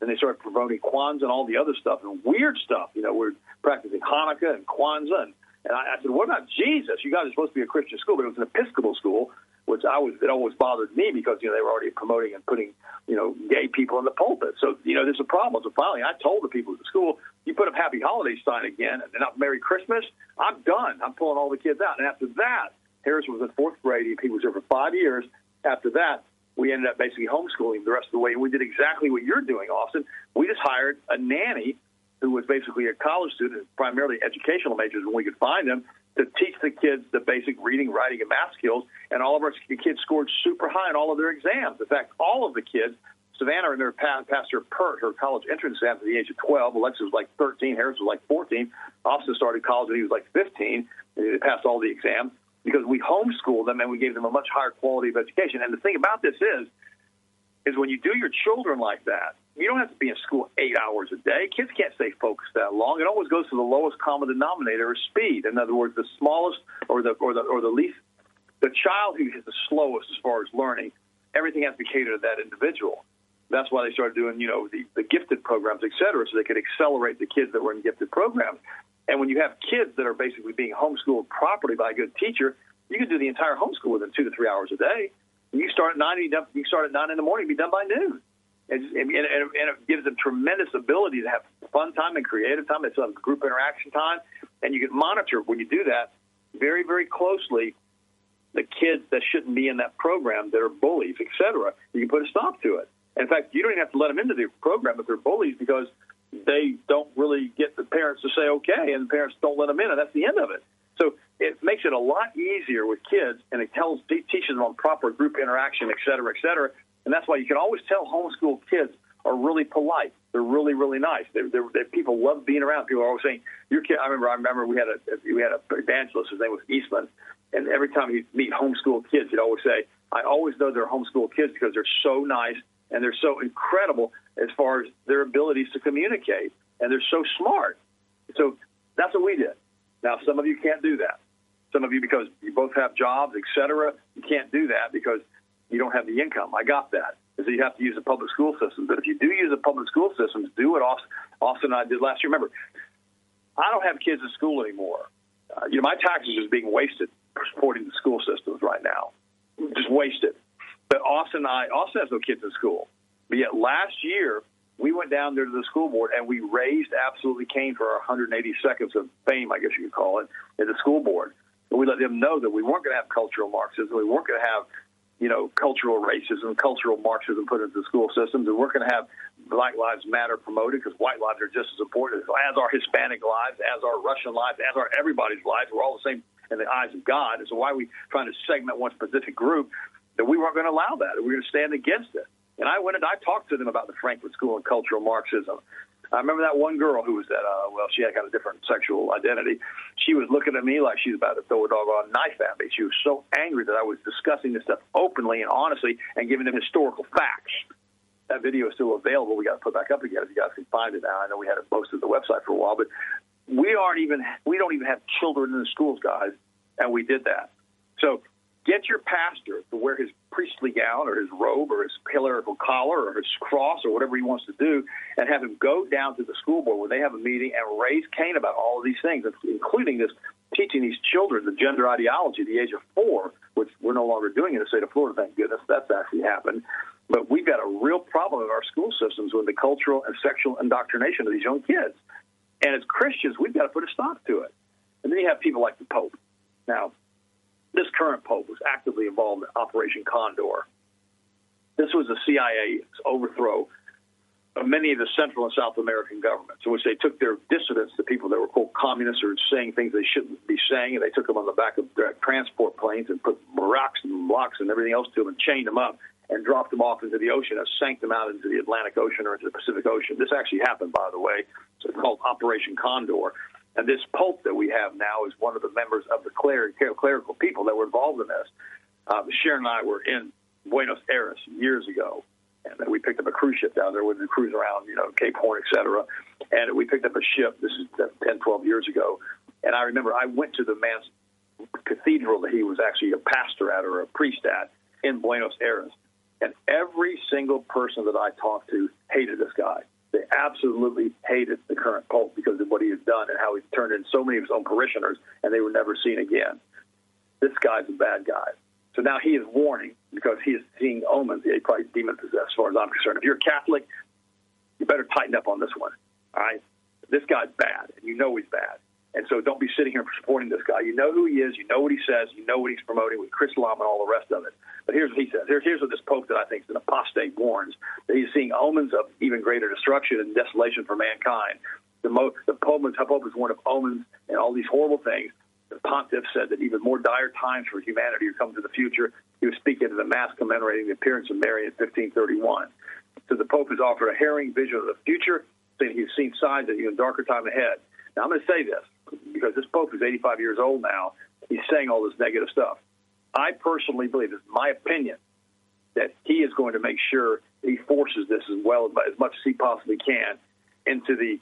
And they started promoting Kwanzaa and all the other stuff and weird stuff. You know, we're practicing Hanukkah and Kwanzaa. And, and I, I said, what about Jesus? You guys are supposed to be a Christian school, but it was an Episcopal school, which I was, it always bothered me because, you know, they were already promoting and putting, you know, gay people in the pulpit. So, you know, there's a problem. So finally, I told the people at the school, you put up Happy Holidays sign again and not Merry Christmas, I'm done. I'm pulling all the kids out. And after that, Harris was in fourth grade. He was there for five years. After that, we ended up basically homeschooling the rest of the way. And we did exactly what you're doing, Austin. We just hired a nanny who was basically a college student, primarily educational majors when we could find them, to teach the kids the basic reading, writing, and math skills. And all of our kids scored super high in all of their exams. In fact, all of the kids Savannah and her passed her PERT, her college entrance exam, at the age of 12. Alexis was like 13. Harris was like 14. Austin started college when he was like 15. And They passed all the exams because we homeschooled them and we gave them a much higher quality of education. And the thing about this is, is when you do your children like that, you don't have to be in school eight hours a day. Kids can't stay focused that long. It always goes to the lowest common denominator of speed. In other words, the smallest or the or the or the least the child who is the slowest as far as learning, everything has to be catered to that individual. That's why they started doing, you know, the, the gifted programs, et cetera, so they could accelerate the kids that were in gifted programs. And when you have kids that are basically being homeschooled properly by a good teacher, you can do the entire homeschool within two to three hours a day. You start at nine, you start at nine in the morning, be done by noon. And, and, and it gives them tremendous ability to have fun time and creative time. It's a group interaction time, and you can monitor when you do that very, very closely the kids that shouldn't be in that program that are bullies, et cetera. You can put a stop to it. In fact, you don't even have to let them into the program if they're bullies because they don't really get the parents to say okay, and the parents don't let them in, and that's the end of it. So it makes it a lot easier with kids, and it tells teaches them on proper group interaction, et cetera, et cetera. And that's why you can always tell homeschool kids are really polite. They're really, really nice. They're, they're, they're, people love being around. People are always saying, "Your kid." I remember. I remember we had a we had a evangelist. His name was Eastman, and every time he'd meet homeschool kids, he'd always say, "I always know they're homeschool kids because they're so nice and they're so incredible as far as their abilities to communicate, and they're so smart. So that's what we did. Now, some of you can't do that. Some of you, because you both have jobs, et cetera, you can't do that because you don't have the income. I got that. So you have to use the public school system. But if you do use the public school systems, do what Austin and I did last year. Remember, I don't have kids in school anymore. Uh, you know, my taxes is being wasted supporting the school systems right now. Just wasted. But Austin and I, Austin has no kids in school. But yet last year, we went down there to the school board and we raised absolutely Cain for our 180 seconds of fame, I guess you could call it, at the school board. And we let them know that we weren't going to have cultural Marxism. We weren't going to have, you know, cultural racism, cultural Marxism put into the school systems. And we're going to have Black Lives Matter promoted because white lives are just as important as our Hispanic lives, as our Russian lives, as our everybody's lives. We're all the same in the eyes of God. And so why are we trying to segment one specific group that we weren't going to allow that. We were going to stand against it. And I went and I talked to them about the Frankfurt School of Cultural Marxism. I remember that one girl who was that, uh, well, she had kind of different sexual identity. She was looking at me like she was about to throw a doggone knife at me. She was so angry that I was discussing this stuff openly and honestly and giving them historical facts. That video is still available. We got to put back up again if you guys can find it now. I know we had it posted the website for a while, but we aren't even, we don't even have children in the schools, guys, and we did that. So get your pastor to wear his priestly gown or his robe or his clerical collar or his cross or whatever he wants to do and have him go down to the school board where they have a meeting and raise Cain about all of these things, including this teaching these children the gender ideology at the age of four, which we're no longer doing in the state of Florida, thank goodness that's actually happened. But we've got a real problem in our school systems with the cultural and sexual indoctrination of these young kids. And as Christians, we've got to put a stop to it. And then you have people like the Pope. Now, this current pope was actively involved in Operation Condor. This was the CIA's overthrow of many of the Central and South American governments, in which they took their dissidents, the people that were quote communists or saying things they shouldn't be saying, and they took them on the back of their transport planes and put rocks and blocks and everything else to them and chained them up and dropped them off into the ocean and sank them out into the Atlantic Ocean or into the Pacific Ocean. This actually happened, by the way. So it's called Operation Condor. And this pope that we have now is one of the members of the cler- clerical people that were involved in this. Uh, Sharon and I were in Buenos Aires years ago, and we picked up a cruise ship down there. We would cruise around, you know, Cape Horn, et cetera. And we picked up a ship. This is 10, 12 years ago. And I remember I went to the man's cathedral that he was actually a pastor at or a priest at in Buenos Aires. And every single person that I talked to hated this guy. They absolutely hated the current pope because of what he has done and how he's turned in so many of his own parishioners, and they were never seen again. This guy's a bad guy. So now he is warning because he is seeing omens. He's probably demon possessed, as far as I'm concerned. If you're a Catholic, you better tighten up on this one. All right, this guy's bad, and you know he's bad. And so don't be sitting here supporting this guy. You know who he is. You know what he says. You know what he's promoting with Chrislam and all the rest of it. But here's what he says. Here, here's what this pope that I think is an apostate warns that he's seeing omens of even greater destruction and desolation for mankind. The, mo- the pope, the pope is one of omens and all these horrible things. The pontiff said that even more dire times for humanity are coming to the future. He was speaking at the mass commemorating the appearance of Mary in 1531. So the pope has offered a harrowing vision of the future, saying he's seen signs of even darker time ahead. Now I'm going to say this because this Pope is 85 years old now. He's saying all this negative stuff. I personally believe, is my opinion, that he is going to make sure he forces this as well as much as he possibly can into the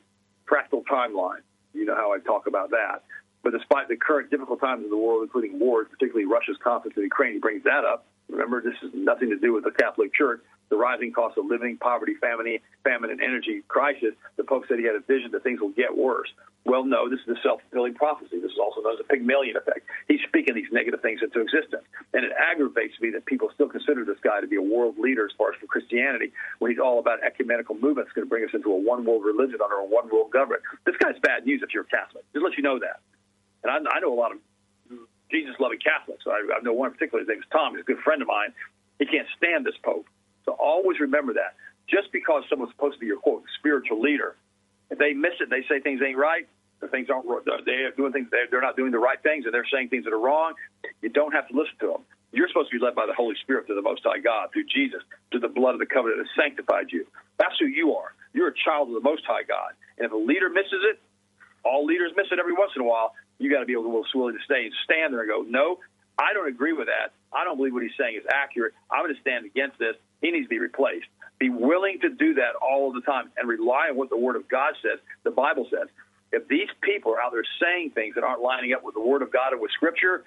practical timeline. You know how I talk about that. But despite the current difficult times in the world, including wars, particularly Russia's conflict in Ukraine, he brings that up. Remember, this has nothing to do with the Catholic Church the rising cost of living, poverty, famine, famine, and energy crisis, the Pope said he had a vision that things will get worse. Well, no, this is a self fulfilling prophecy. This is also known as a Pygmalion effect. He's speaking these negative things into existence. And it aggravates me that people still consider this guy to be a world leader as far as for Christianity when he's all about ecumenical movements going to bring us into a one world religion under a one world government. This guy's bad news if you're a Catholic. Just let you know that. And I, I know a lot of Jesus loving Catholics. I, I know one particular, his name is Tom. He's a good friend of mine. He can't stand this Pope. So always remember that. Just because someone's supposed to be your quote spiritual leader, they miss it, they say things ain't right. The things aren't. They're doing things. They're not doing the right things, and they're saying things that are wrong. You don't have to listen to them. You're supposed to be led by the Holy Spirit to the Most High God, through Jesus, to the blood of the covenant that sanctified you. That's who you are. You're a child of the Most High God. And if a leader misses it, all leaders miss it every once in a while. You got to be able to willing to stay and stand there and go, no, I don't agree with that. I don't believe what he's saying is accurate. I'm going to stand against this. He needs to be replaced. Be willing to do that all of the time and rely on what the Word of God says, the Bible says. If these people are out there saying things that aren't lining up with the Word of God or with Scripture,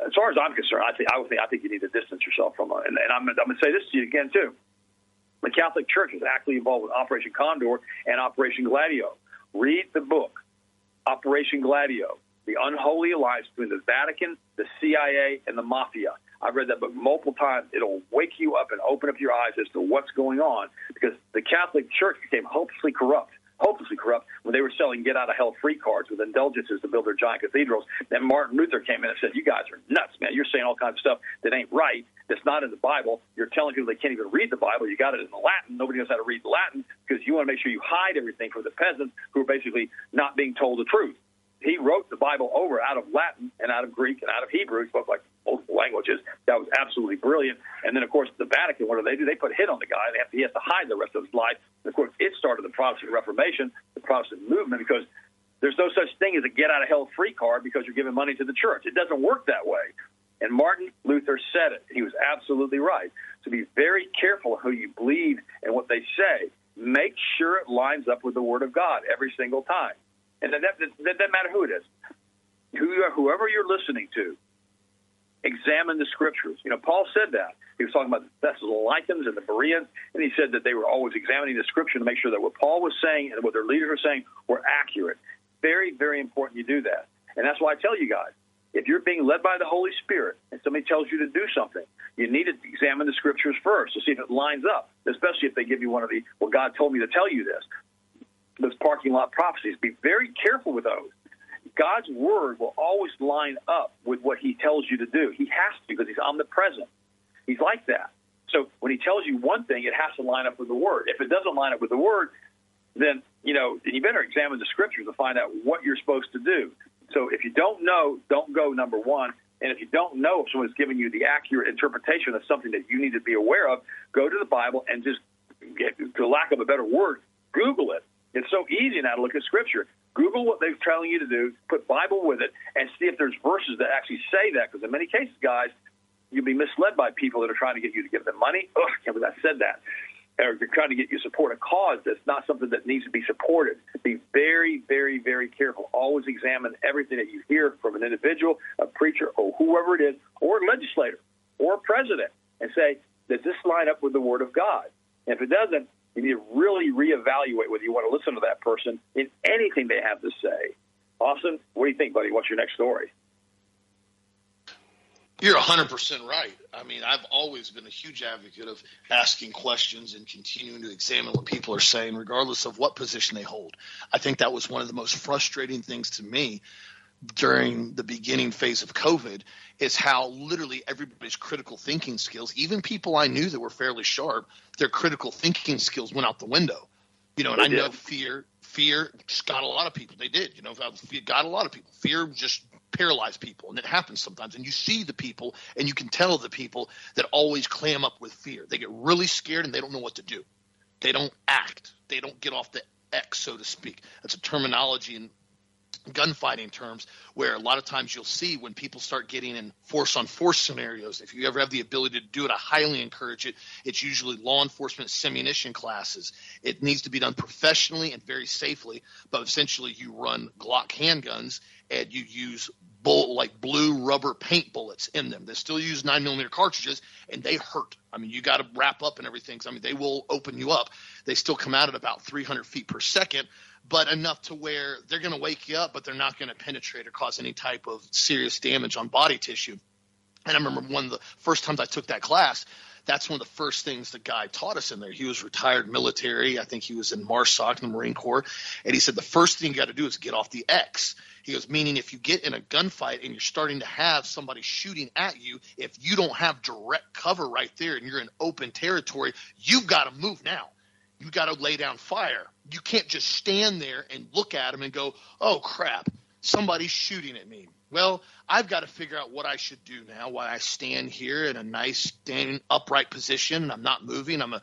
as far as I'm concerned, I think I would think I think you need to distance yourself from. And, and I'm, I'm going to say this to you again too. The Catholic Church is actively involved with Operation Condor and Operation Gladio. Read the book, Operation Gladio the unholy alliance between the Vatican, the CIA, and the mafia. I've read that book multiple times. It'll wake you up and open up your eyes as to what's going on because the Catholic Church became hopelessly corrupt hopelessly corrupt when they were selling get out of hell free cards with indulgences to build their giant cathedrals. Then Martin Luther came in and said, You guys are nuts, man. You're saying all kinds of stuff that ain't right, that's not in the Bible. You're telling people they can't even read the Bible. You got it in the Latin. Nobody knows how to read Latin because you want to make sure you hide everything from the peasants who are basically not being told the truth he wrote the Bible over out of Latin and out of Greek and out of Hebrew. He spoke like multiple language is. That was absolutely brilliant. And then, of course, the Vatican, what do they do? They put a hit on the guy. They have to, he has to hide the rest of his life. And of course, it started the Protestant Reformation, the Protestant movement, because there's no such thing as a get out of hell free card because you're giving money to the church. It doesn't work that way. And Martin Luther said it. He was absolutely right. So be very careful who you believe and what they say. Make sure it lines up with the Word of God every single time. And that, that, that doesn't matter who it is. Whoever you're listening to, examine the Scriptures. You know, Paul said that. He was talking about the Thessalonians and the Bereans, and he said that they were always examining the Scripture to make sure that what Paul was saying and what their leaders were saying were accurate. Very, very important you do that. And that's why I tell you guys, if you're being led by the Holy Spirit and somebody tells you to do something, you need to examine the scriptures first to see if it lines up, especially if they give you one of the, well, God told me to tell you this. Those parking lot prophecies. Be very careful with those. God's word will always line up with what he tells you to do. He has to because he's omnipresent. He's like that. So when he tells you one thing, it has to line up with the word. If it doesn't line up with the word, then you know you better examine the scriptures to find out what you're supposed to do. So if you don't know, don't go number one. And if you don't know if someone's giving you the accurate interpretation of something that you need to be aware of, go to the Bible and just, to lack of a better word, Google it. It's so easy now to look at Scripture. Google what they're telling you to do, put Bible with it, and see if there's verses that actually say that. Because in many cases, guys, you'll be misled by people that are trying to get you to give them money. Oh, I can't believe I said that or they're trying to get you to support a cause that's not something that needs to be supported. Be very, very, very careful. Always examine everything that you hear from an individual, a preacher, or whoever it is, or a legislator, or a president, and say, does this line up with the Word of God? And if it doesn't, you need to really reevaluate whether you want to listen to that person in anything they have to say. Austin, what do you think, buddy? What's your next story? You're 100% right. I mean, I've always been a huge advocate of asking questions and continuing to examine what people are saying, regardless of what position they hold. I think that was one of the most frustrating things to me during the beginning phase of COVID is how literally everybody's critical thinking skills, even people I knew that were fairly sharp, their critical thinking skills went out the window. You know, and I know fear, fear just got a lot of people. They did, you know, got a lot of people. Fear just paralyze people, and it happens sometimes. And you see the people, and you can tell the people that always clam up with fear. They get really scared, and they don't know what to do. They don't act. They don't get off the X, so to speak. That's a terminology in gunfighting terms where a lot of times you'll see when people start getting in force on force scenarios if you ever have the ability to do it i highly encourage it it's usually law enforcement simunition classes it needs to be done professionally and very safely but essentially you run glock handguns and you use bull like blue rubber paint bullets in them. They still use nine millimeter cartridges, and they hurt. I mean, you got to wrap up and everything. I mean, they will open you up. They still come out at about 300 feet per second, but enough to where they're going to wake you up, but they're not going to penetrate or cause any type of serious damage on body tissue. And I remember one of the first times I took that class, that's one of the first things the guy taught us in there. He was retired military. I think he was in MARSOC in the Marine Corps. And he said the first thing you got to do is get off the X. He goes, meaning if you get in a gunfight and you're starting to have somebody shooting at you, if you don't have direct cover right there and you're in open territory, you've got to move now. You've got to lay down fire. You can't just stand there and look at them and go, oh crap, somebody's shooting at me. Well, I've got to figure out what I should do now. Why I stand here in a nice standing upright position. I'm not moving. I'm a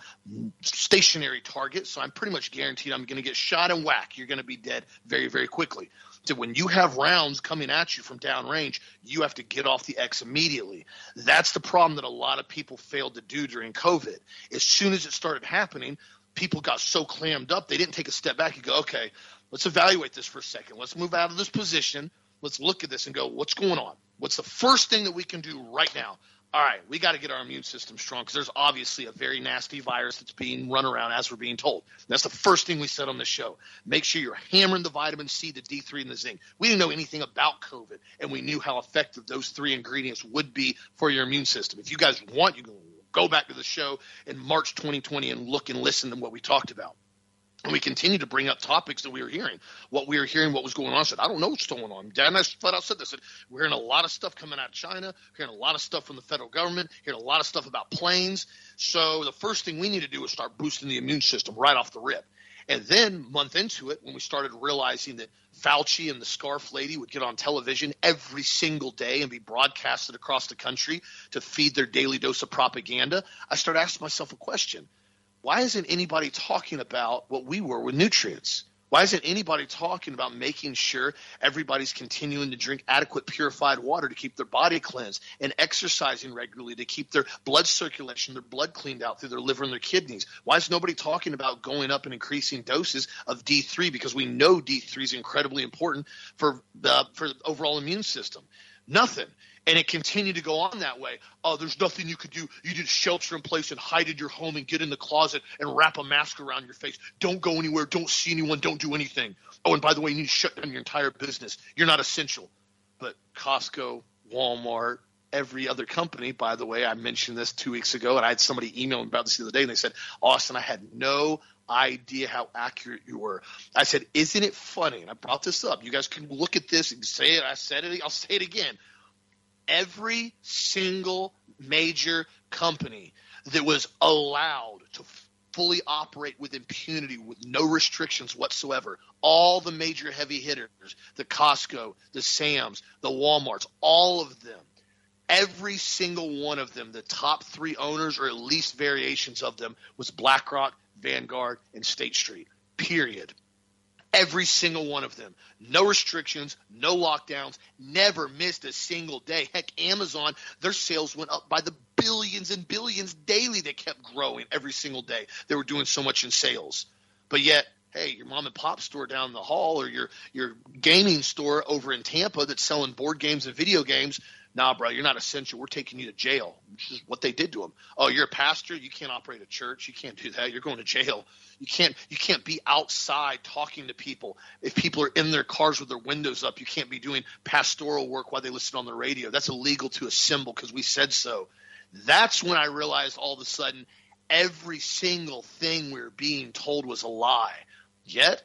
stationary target, so I'm pretty much guaranteed I'm going to get shot and whack. You're going to be dead very, very quickly. So when you have rounds coming at you from downrange, you have to get off the X immediately. That's the problem that a lot of people failed to do during COVID. As soon as it started happening, people got so clammed up, they didn't take a step back and go, okay, let's evaluate this for a second. Let's move out of this position. Let's look at this and go, what's going on? What's the first thing that we can do right now? all right, we got to get our immune system strong because there's obviously a very nasty virus that's being run around as we're being told. That's the first thing we said on the show. Make sure you're hammering the vitamin C, the D3, and the zinc. We didn't know anything about COVID, and we knew how effective those three ingredients would be for your immune system. If you guys want, you can go back to the show in March 2020 and look and listen to what we talked about. And we continue to bring up topics that we were hearing, what we were hearing, what was going on. I said, I don't know what's going on. Dan, I flat out said this. I said, we're hearing a lot of stuff coming out of China, hearing a lot of stuff from the federal government, hearing a lot of stuff about planes. So the first thing we need to do is start boosting the immune system right off the rip. And then, month into it, when we started realizing that Fauci and the scarf lady would get on television every single day and be broadcasted across the country to feed their daily dose of propaganda, I started asking myself a question why isn't anybody talking about what we were with nutrients? Why isn't anybody talking about making sure everybody's continuing to drink adequate purified water to keep their body cleansed and exercising regularly to keep their blood circulation, their blood cleaned out through their liver and their kidneys? Why is nobody talking about going up and increasing doses of D3 because we know D3 is incredibly important for the for the overall immune system? Nothing and it continued to go on that way. Oh, there's nothing you could do. You just shelter in place and hide in your home and get in the closet and wrap a mask around your face. Don't go anywhere. Don't see anyone. Don't do anything. Oh, and by the way, you need to shut down your entire business. You're not essential. But Costco, Walmart, every other company, by the way, I mentioned this two weeks ago, and I had somebody email me about this the other day, and they said, Austin, I had no idea how accurate you were. I said, Isn't it funny? And I brought this up. You guys can look at this and say it. I said it. I'll say it again every single major company that was allowed to fully operate with impunity with no restrictions whatsoever. All the major heavy hitters, the Costco, the Sam's, the Walmarts, all of them, every single one of them, the top three owners or at least variations of them was BlackRock, Vanguard, and State Street. Period. Every single one of them. No restrictions, no lockdowns, never missed a single day. Heck, Amazon, their sales went up by the billions and billions daily. They kept growing every single day. They were doing so much in sales. But yet, hey, your mom and pop store down the hall or your your gaming store over in Tampa that's selling board games and video games, nah, bro, you're not essential. We're taking you to jail, which is what they did to him. Oh, you're a pastor. You can't operate a church. You can't do that. You're going to jail. You can't. You can't be outside talking to people. If people are in their cars with their windows up, you can't be doing pastoral work while they listen on the radio. That's illegal to assemble because we said so. That's when I realized all of a sudden every single thing we were being told was a lie. Yet,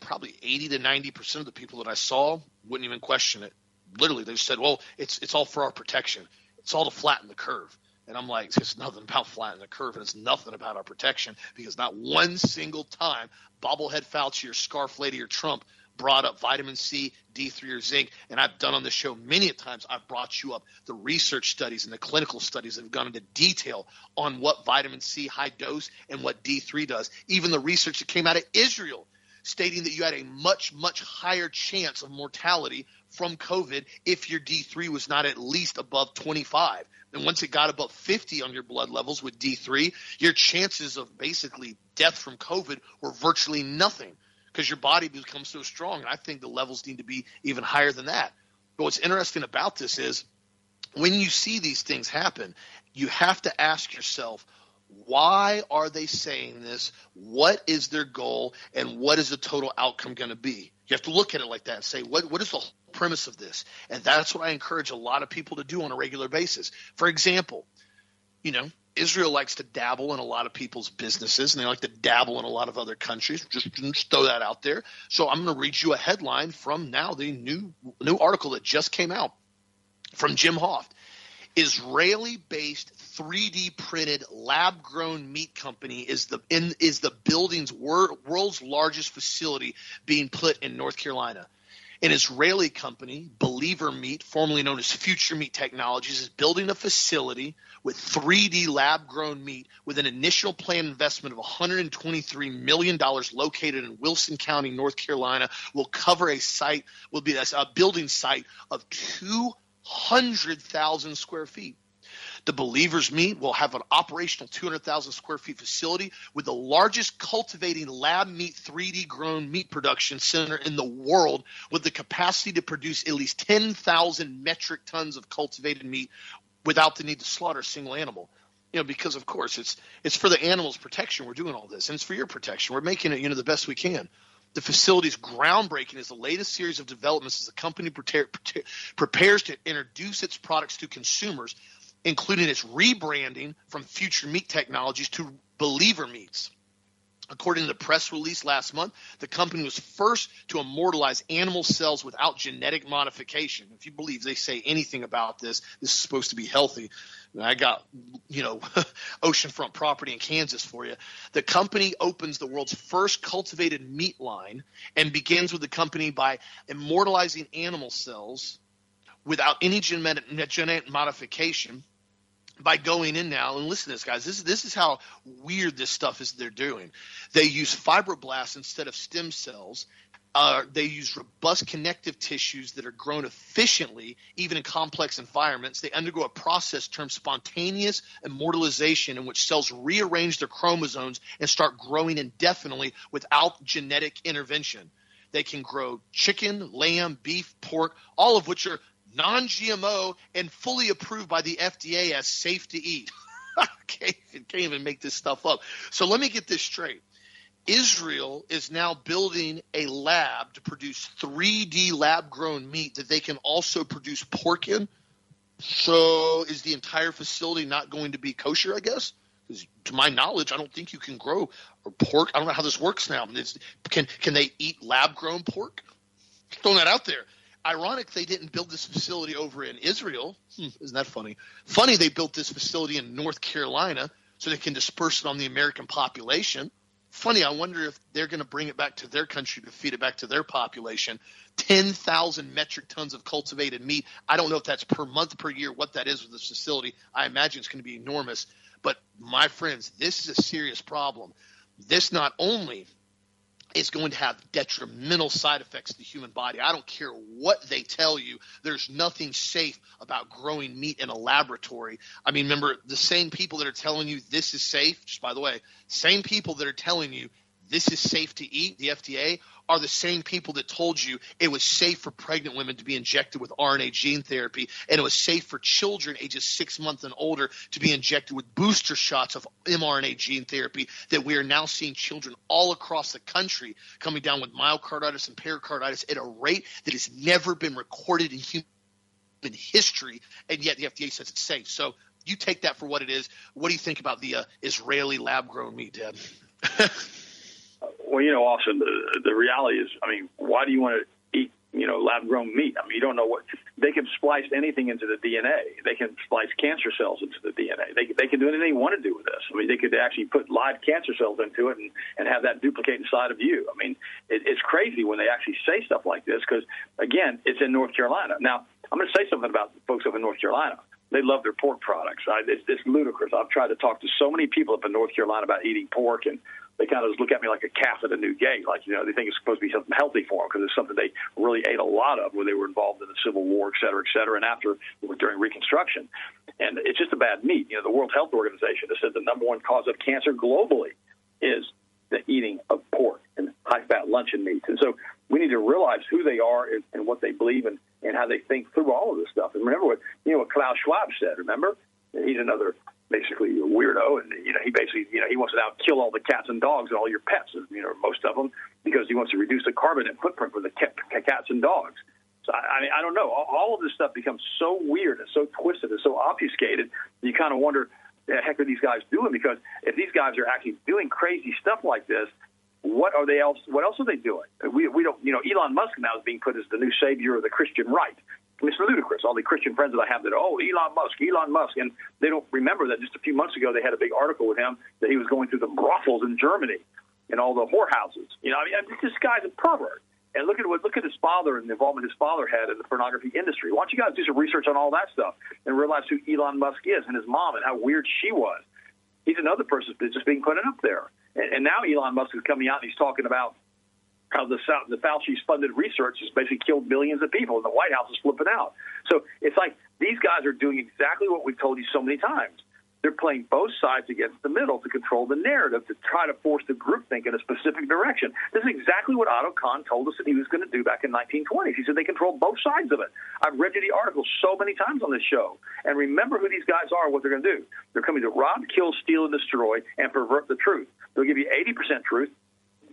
probably 80 to 90 percent of the people that I saw wouldn't even question it literally they said, well, it's it's all for our protection. It's all to flatten the curve. And I'm like, it's nothing about flattening the curve, and it's nothing about our protection because not one single time bobblehead Fauci or scarf lady or Trump brought up vitamin C, D3 or zinc. And I've done on the show many a times, I've brought you up the research studies and the clinical studies that have gone into detail on what vitamin C high dose and what D3 does. Even the research that came out of Israel stating that you had a much, much higher chance of mortality from COVID if your D3 was not at least above 25. And once it got above 50 on your blood levels with D3, your chances of basically death from COVID were virtually nothing because your body becomes so strong. And I think the levels need to be even higher than that. But what's interesting about this is when you see these things happen, you have to ask yourself, why are they saying this? What is their goal? And what is the total outcome going to be? You have to look at it like that and say, what, what is the premise of this? And that's what I encourage a lot of people to do on a regular basis. For example, you know, Israel likes to dabble in a lot of people's businesses and they like to dabble in a lot of other countries. Just, just throw that out there. So I'm going to read you a headline from now the new new article that just came out from Jim Hoft. Israeli-based 3D printed lab grown meat company is the in, is the building's wor- world's largest facility being put in North Carolina. An Israeli company, Believer Meat, formerly known as Future Meat Technologies, is building a facility with 3D lab grown meat with an initial planned investment of $123 million located in Wilson County, North Carolina, will cover a site, will be a building site of 200,000 square feet. The Believers Meat will have an operational 200,000 square feet facility with the largest cultivating lab meat 3D grown meat production center in the world with the capacity to produce at least 10,000 metric tons of cultivated meat without the need to slaughter a single animal you know, because of course it's it's for the animals' protection. We're doing all this, and it's for your protection. We're making it, you know, the best we can. The facility is groundbreaking is the latest series of developments as the company prepare, prepares to introduce its products to consumers including its rebranding from Future Meat Technologies to Believer Meats. According to the press release last month, the company was first to immortalize animal cells without genetic modification. If you believe they say anything about this, this is supposed to be healthy. I got, you know, oceanfront property in Kansas for you. The company opens the world's first cultivated meat line and begins with the company by immortalizing animal cells without any genetic, genetic modification by going in now and listen to this, guys. This is this is how weird this stuff is. They're doing. They use fibroblasts instead of stem cells. Uh, they use robust connective tissues that are grown efficiently, even in complex environments. They undergo a process termed spontaneous immortalization, in which cells rearrange their chromosomes and start growing indefinitely without genetic intervention. They can grow chicken, lamb, beef, pork, all of which are non GMO, and fully approved by the FDA as safe to eat. can't, can't even make this stuff up. So let me get this straight. Israel is now building a lab to produce 3D lab grown meat that they can also produce pork in. So is the entire facility not going to be kosher, I guess? Because to my knowledge, I don't think you can grow pork. I don't know how this works now. It's, can can they eat lab grown pork? Throwing that out there ironic they didn't build this facility over in Israel. Hmm, isn't that funny? Funny they built this facility in North Carolina so they can disperse it on the American population. Funny, I wonder if they're going to bring it back to their country to feed it back to their population. 10,000 metric tons of cultivated meat. I don't know if that's per month, per year, what that is with this facility. I imagine it's going to be enormous. But my friends, this is a serious problem. This not only is going to have detrimental side effects to the human body. I don't care what they tell you. There's nothing safe about growing meat in a laboratory. I mean, remember the same people that are telling you this is safe, just by the way, same people that are telling you this is safe to eat, the FDA, are the same people that told you it was safe for pregnant women to be injected with RNA gene therapy, and it was safe for children ages six months and older to be injected with booster shots of mRNA gene therapy. That we are now seeing children all across the country coming down with myocarditis and pericarditis at a rate that has never been recorded in human history, and yet the FDA says it's safe. So you take that for what it is. What do you think about the uh, Israeli lab grown meat, Dad? Well, you know, Austin, the, the reality is, I mean, why do you want to eat, you know, lab grown meat? I mean, you don't know what they can splice anything into the DNA. They can splice cancer cells into the DNA. They they can do anything they want to do with this. I mean, they could actually put live cancer cells into it and and have that duplicate inside of you. I mean, it, it's crazy when they actually say stuff like this because again, it's in North Carolina. Now, I'm going to say something about folks up in North Carolina they love their pork products. I, it's, it's ludicrous. I've tried to talk to so many people up in North Carolina about eating pork, and they kind of just look at me like a calf at a new gate. Like, you know, they think it's supposed to be something healthy for them because it's something they really ate a lot of when they were involved in the Civil War, et cetera, et cetera, and after during Reconstruction. And it's just a bad meat. You know, the World Health Organization has said the number one cause of cancer globally is the eating of pork and high fat luncheon meats. And so we need to realize who they are and, and what they believe and, and how they think through all of this stuff. And remember what you know what Klaus Schwab said. Remember, he's another basically a weirdo, and you know he basically you know he wants to now kill all the cats and dogs and all your pets, you know most of them, because he wants to reduce the carbon footprint for the cats and dogs. So I, I mean I don't know. All, all of this stuff becomes so weird and so twisted and so obfuscated. You kind of wonder, the heck are these guys doing? Because if these guys are actually doing crazy stuff like this, what are they else? What else are they doing? We we don't you know Elon Musk now is being put as the new savior of the Christian right. It's ludicrous. All the Christian friends that I have that oh Elon Musk, Elon Musk, and they don't remember that just a few months ago they had a big article with him that he was going through the brothels in Germany and all the whorehouses. You know, I mean, this guy's a pervert. And look at what look at his father and the involvement his father had in the pornography industry. Why don't you guys do some research on all that stuff and realize who Elon Musk is and his mom and how weird she was? He's another person that's just being put up there. And, and now Elon Musk is coming out and he's talking about how the the Fauci's funded research has basically killed millions of people, and the White House is flipping out. So it's like these guys are doing exactly what we've told you so many times. They're playing both sides against the middle to control the narrative, to try to force the groupthink in a specific direction. This is exactly what Otto Kahn told us that he was going to do back in 1920s. He said they control both sides of it. I've read you the article so many times on this show. And remember who these guys are and what they're going to do. They're coming to rob, kill, steal, and destroy, and pervert the truth. They'll give you 80% truth,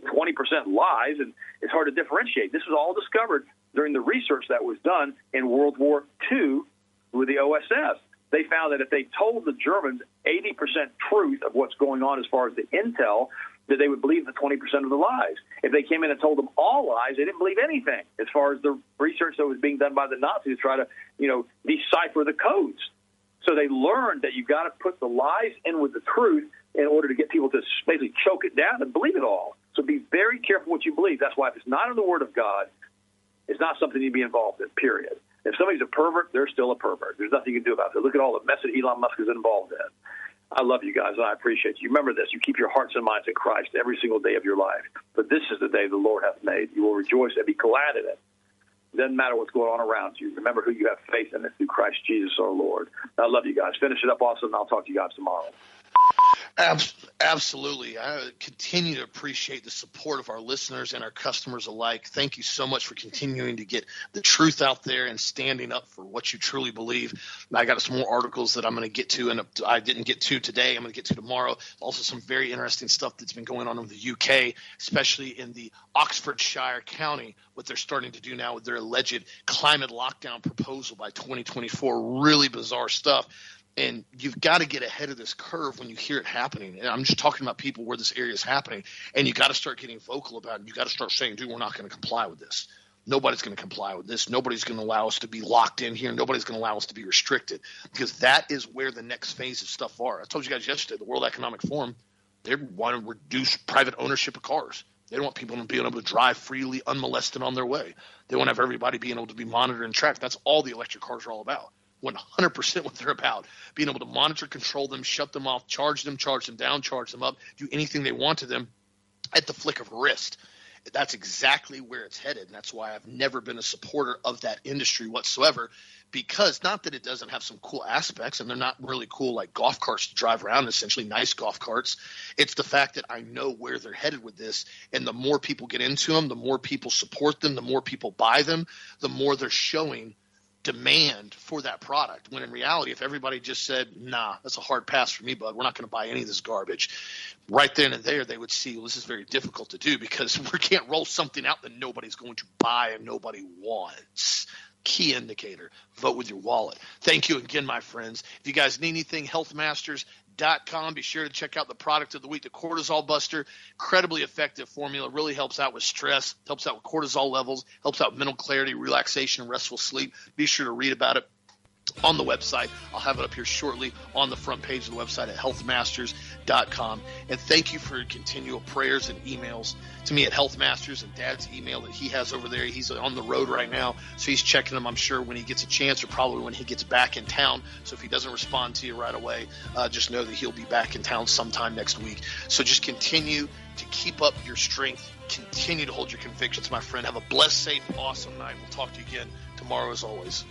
20% lies, and it's hard to differentiate. This was all discovered during the research that was done in World War II with the OSS. They found that if they told the Germans 80% truth of what's going on as far as the intel, that they would believe the 20% of the lies. If they came in and told them all lies, they didn't believe anything as far as the research that was being done by the Nazis to try to, you know, decipher the codes. So they learned that you've got to put the lies in with the truth in order to get people to basically choke it down and believe it all. So be very careful what you believe. That's why if it's not in the Word of God, it's not something you'd be involved in, period. If somebody's a pervert, they're still a pervert. There's nothing you can do about it. Look at all the mess that Elon Musk is involved in. I love you guys, and I appreciate you. Remember this: you keep your hearts and minds in Christ every single day of your life. But this is the day the Lord hath made. You will rejoice and be glad in it. It doesn't matter what's going on around you. Remember who you have faith in. It's through Christ Jesus our Lord. I love you guys. Finish it up, Austin. And I'll talk to you guys tomorrow. Absolutely. I continue to appreciate the support of our listeners and our customers alike. Thank you so much for continuing to get the truth out there and standing up for what you truly believe. I got some more articles that I'm going to get to, and I didn't get to today. I'm going to get to tomorrow. Also, some very interesting stuff that's been going on in the UK, especially in the Oxfordshire County, what they're starting to do now with their alleged climate lockdown proposal by 2024. Really bizarre stuff and you've got to get ahead of this curve when you hear it happening. And I'm just talking about people where this area is happening, and you got to start getting vocal about it. You got to start saying, "Dude, we're not going to comply with this. Nobody's going to comply with this. Nobody's going to allow us to be locked in here. Nobody's going to allow us to be restricted because that is where the next phase of stuff are." I told you guys yesterday, the World Economic Forum, they want to reduce private ownership of cars. They don't want people being able to drive freely, unmolested on their way. They want to have everybody being able to be monitored and tracked. That's all the electric cars are all about. 100% what they're about. Being able to monitor, control them, shut them off, charge them, charge them down, charge them up, do anything they want to them at the flick of a wrist. That's exactly where it's headed. And that's why I've never been a supporter of that industry whatsoever. Because not that it doesn't have some cool aspects, and they're not really cool like golf carts to drive around, essentially nice golf carts. It's the fact that I know where they're headed with this. And the more people get into them, the more people support them, the more people buy them, the more they're showing demand for that product. When in reality, if everybody just said, nah, that's a hard pass for me, bud, we're not going to buy any of this garbage, right then and there, they would see, well, this is very difficult to do because we can't roll something out that nobody's going to buy and nobody wants. Key indicator. Vote with your wallet. Thank you again, my friends. If you guys need anything, Health Masters, com. Be sure to check out the product of the week, the Cortisol Buster. Incredibly effective formula. Really helps out with stress, helps out with cortisol levels, helps out mental clarity, relaxation, restful sleep. Be sure to read about it on the website. I'll have it up here shortly on the front page of the website at healthmasters.com. And thank you for your continual prayers and emails to me at Healthmasters and Dad's email that he has over there. He's on the road right now, so he's checking them, I'm sure, when he gets a chance or probably when he gets back in town. So if he doesn't respond to you right away, uh, just know that he'll be back in town sometime next week. So just continue to keep up your strength. Continue to hold your convictions, my friend. Have a blessed, safe, awesome night. We'll talk to you again tomorrow, as always.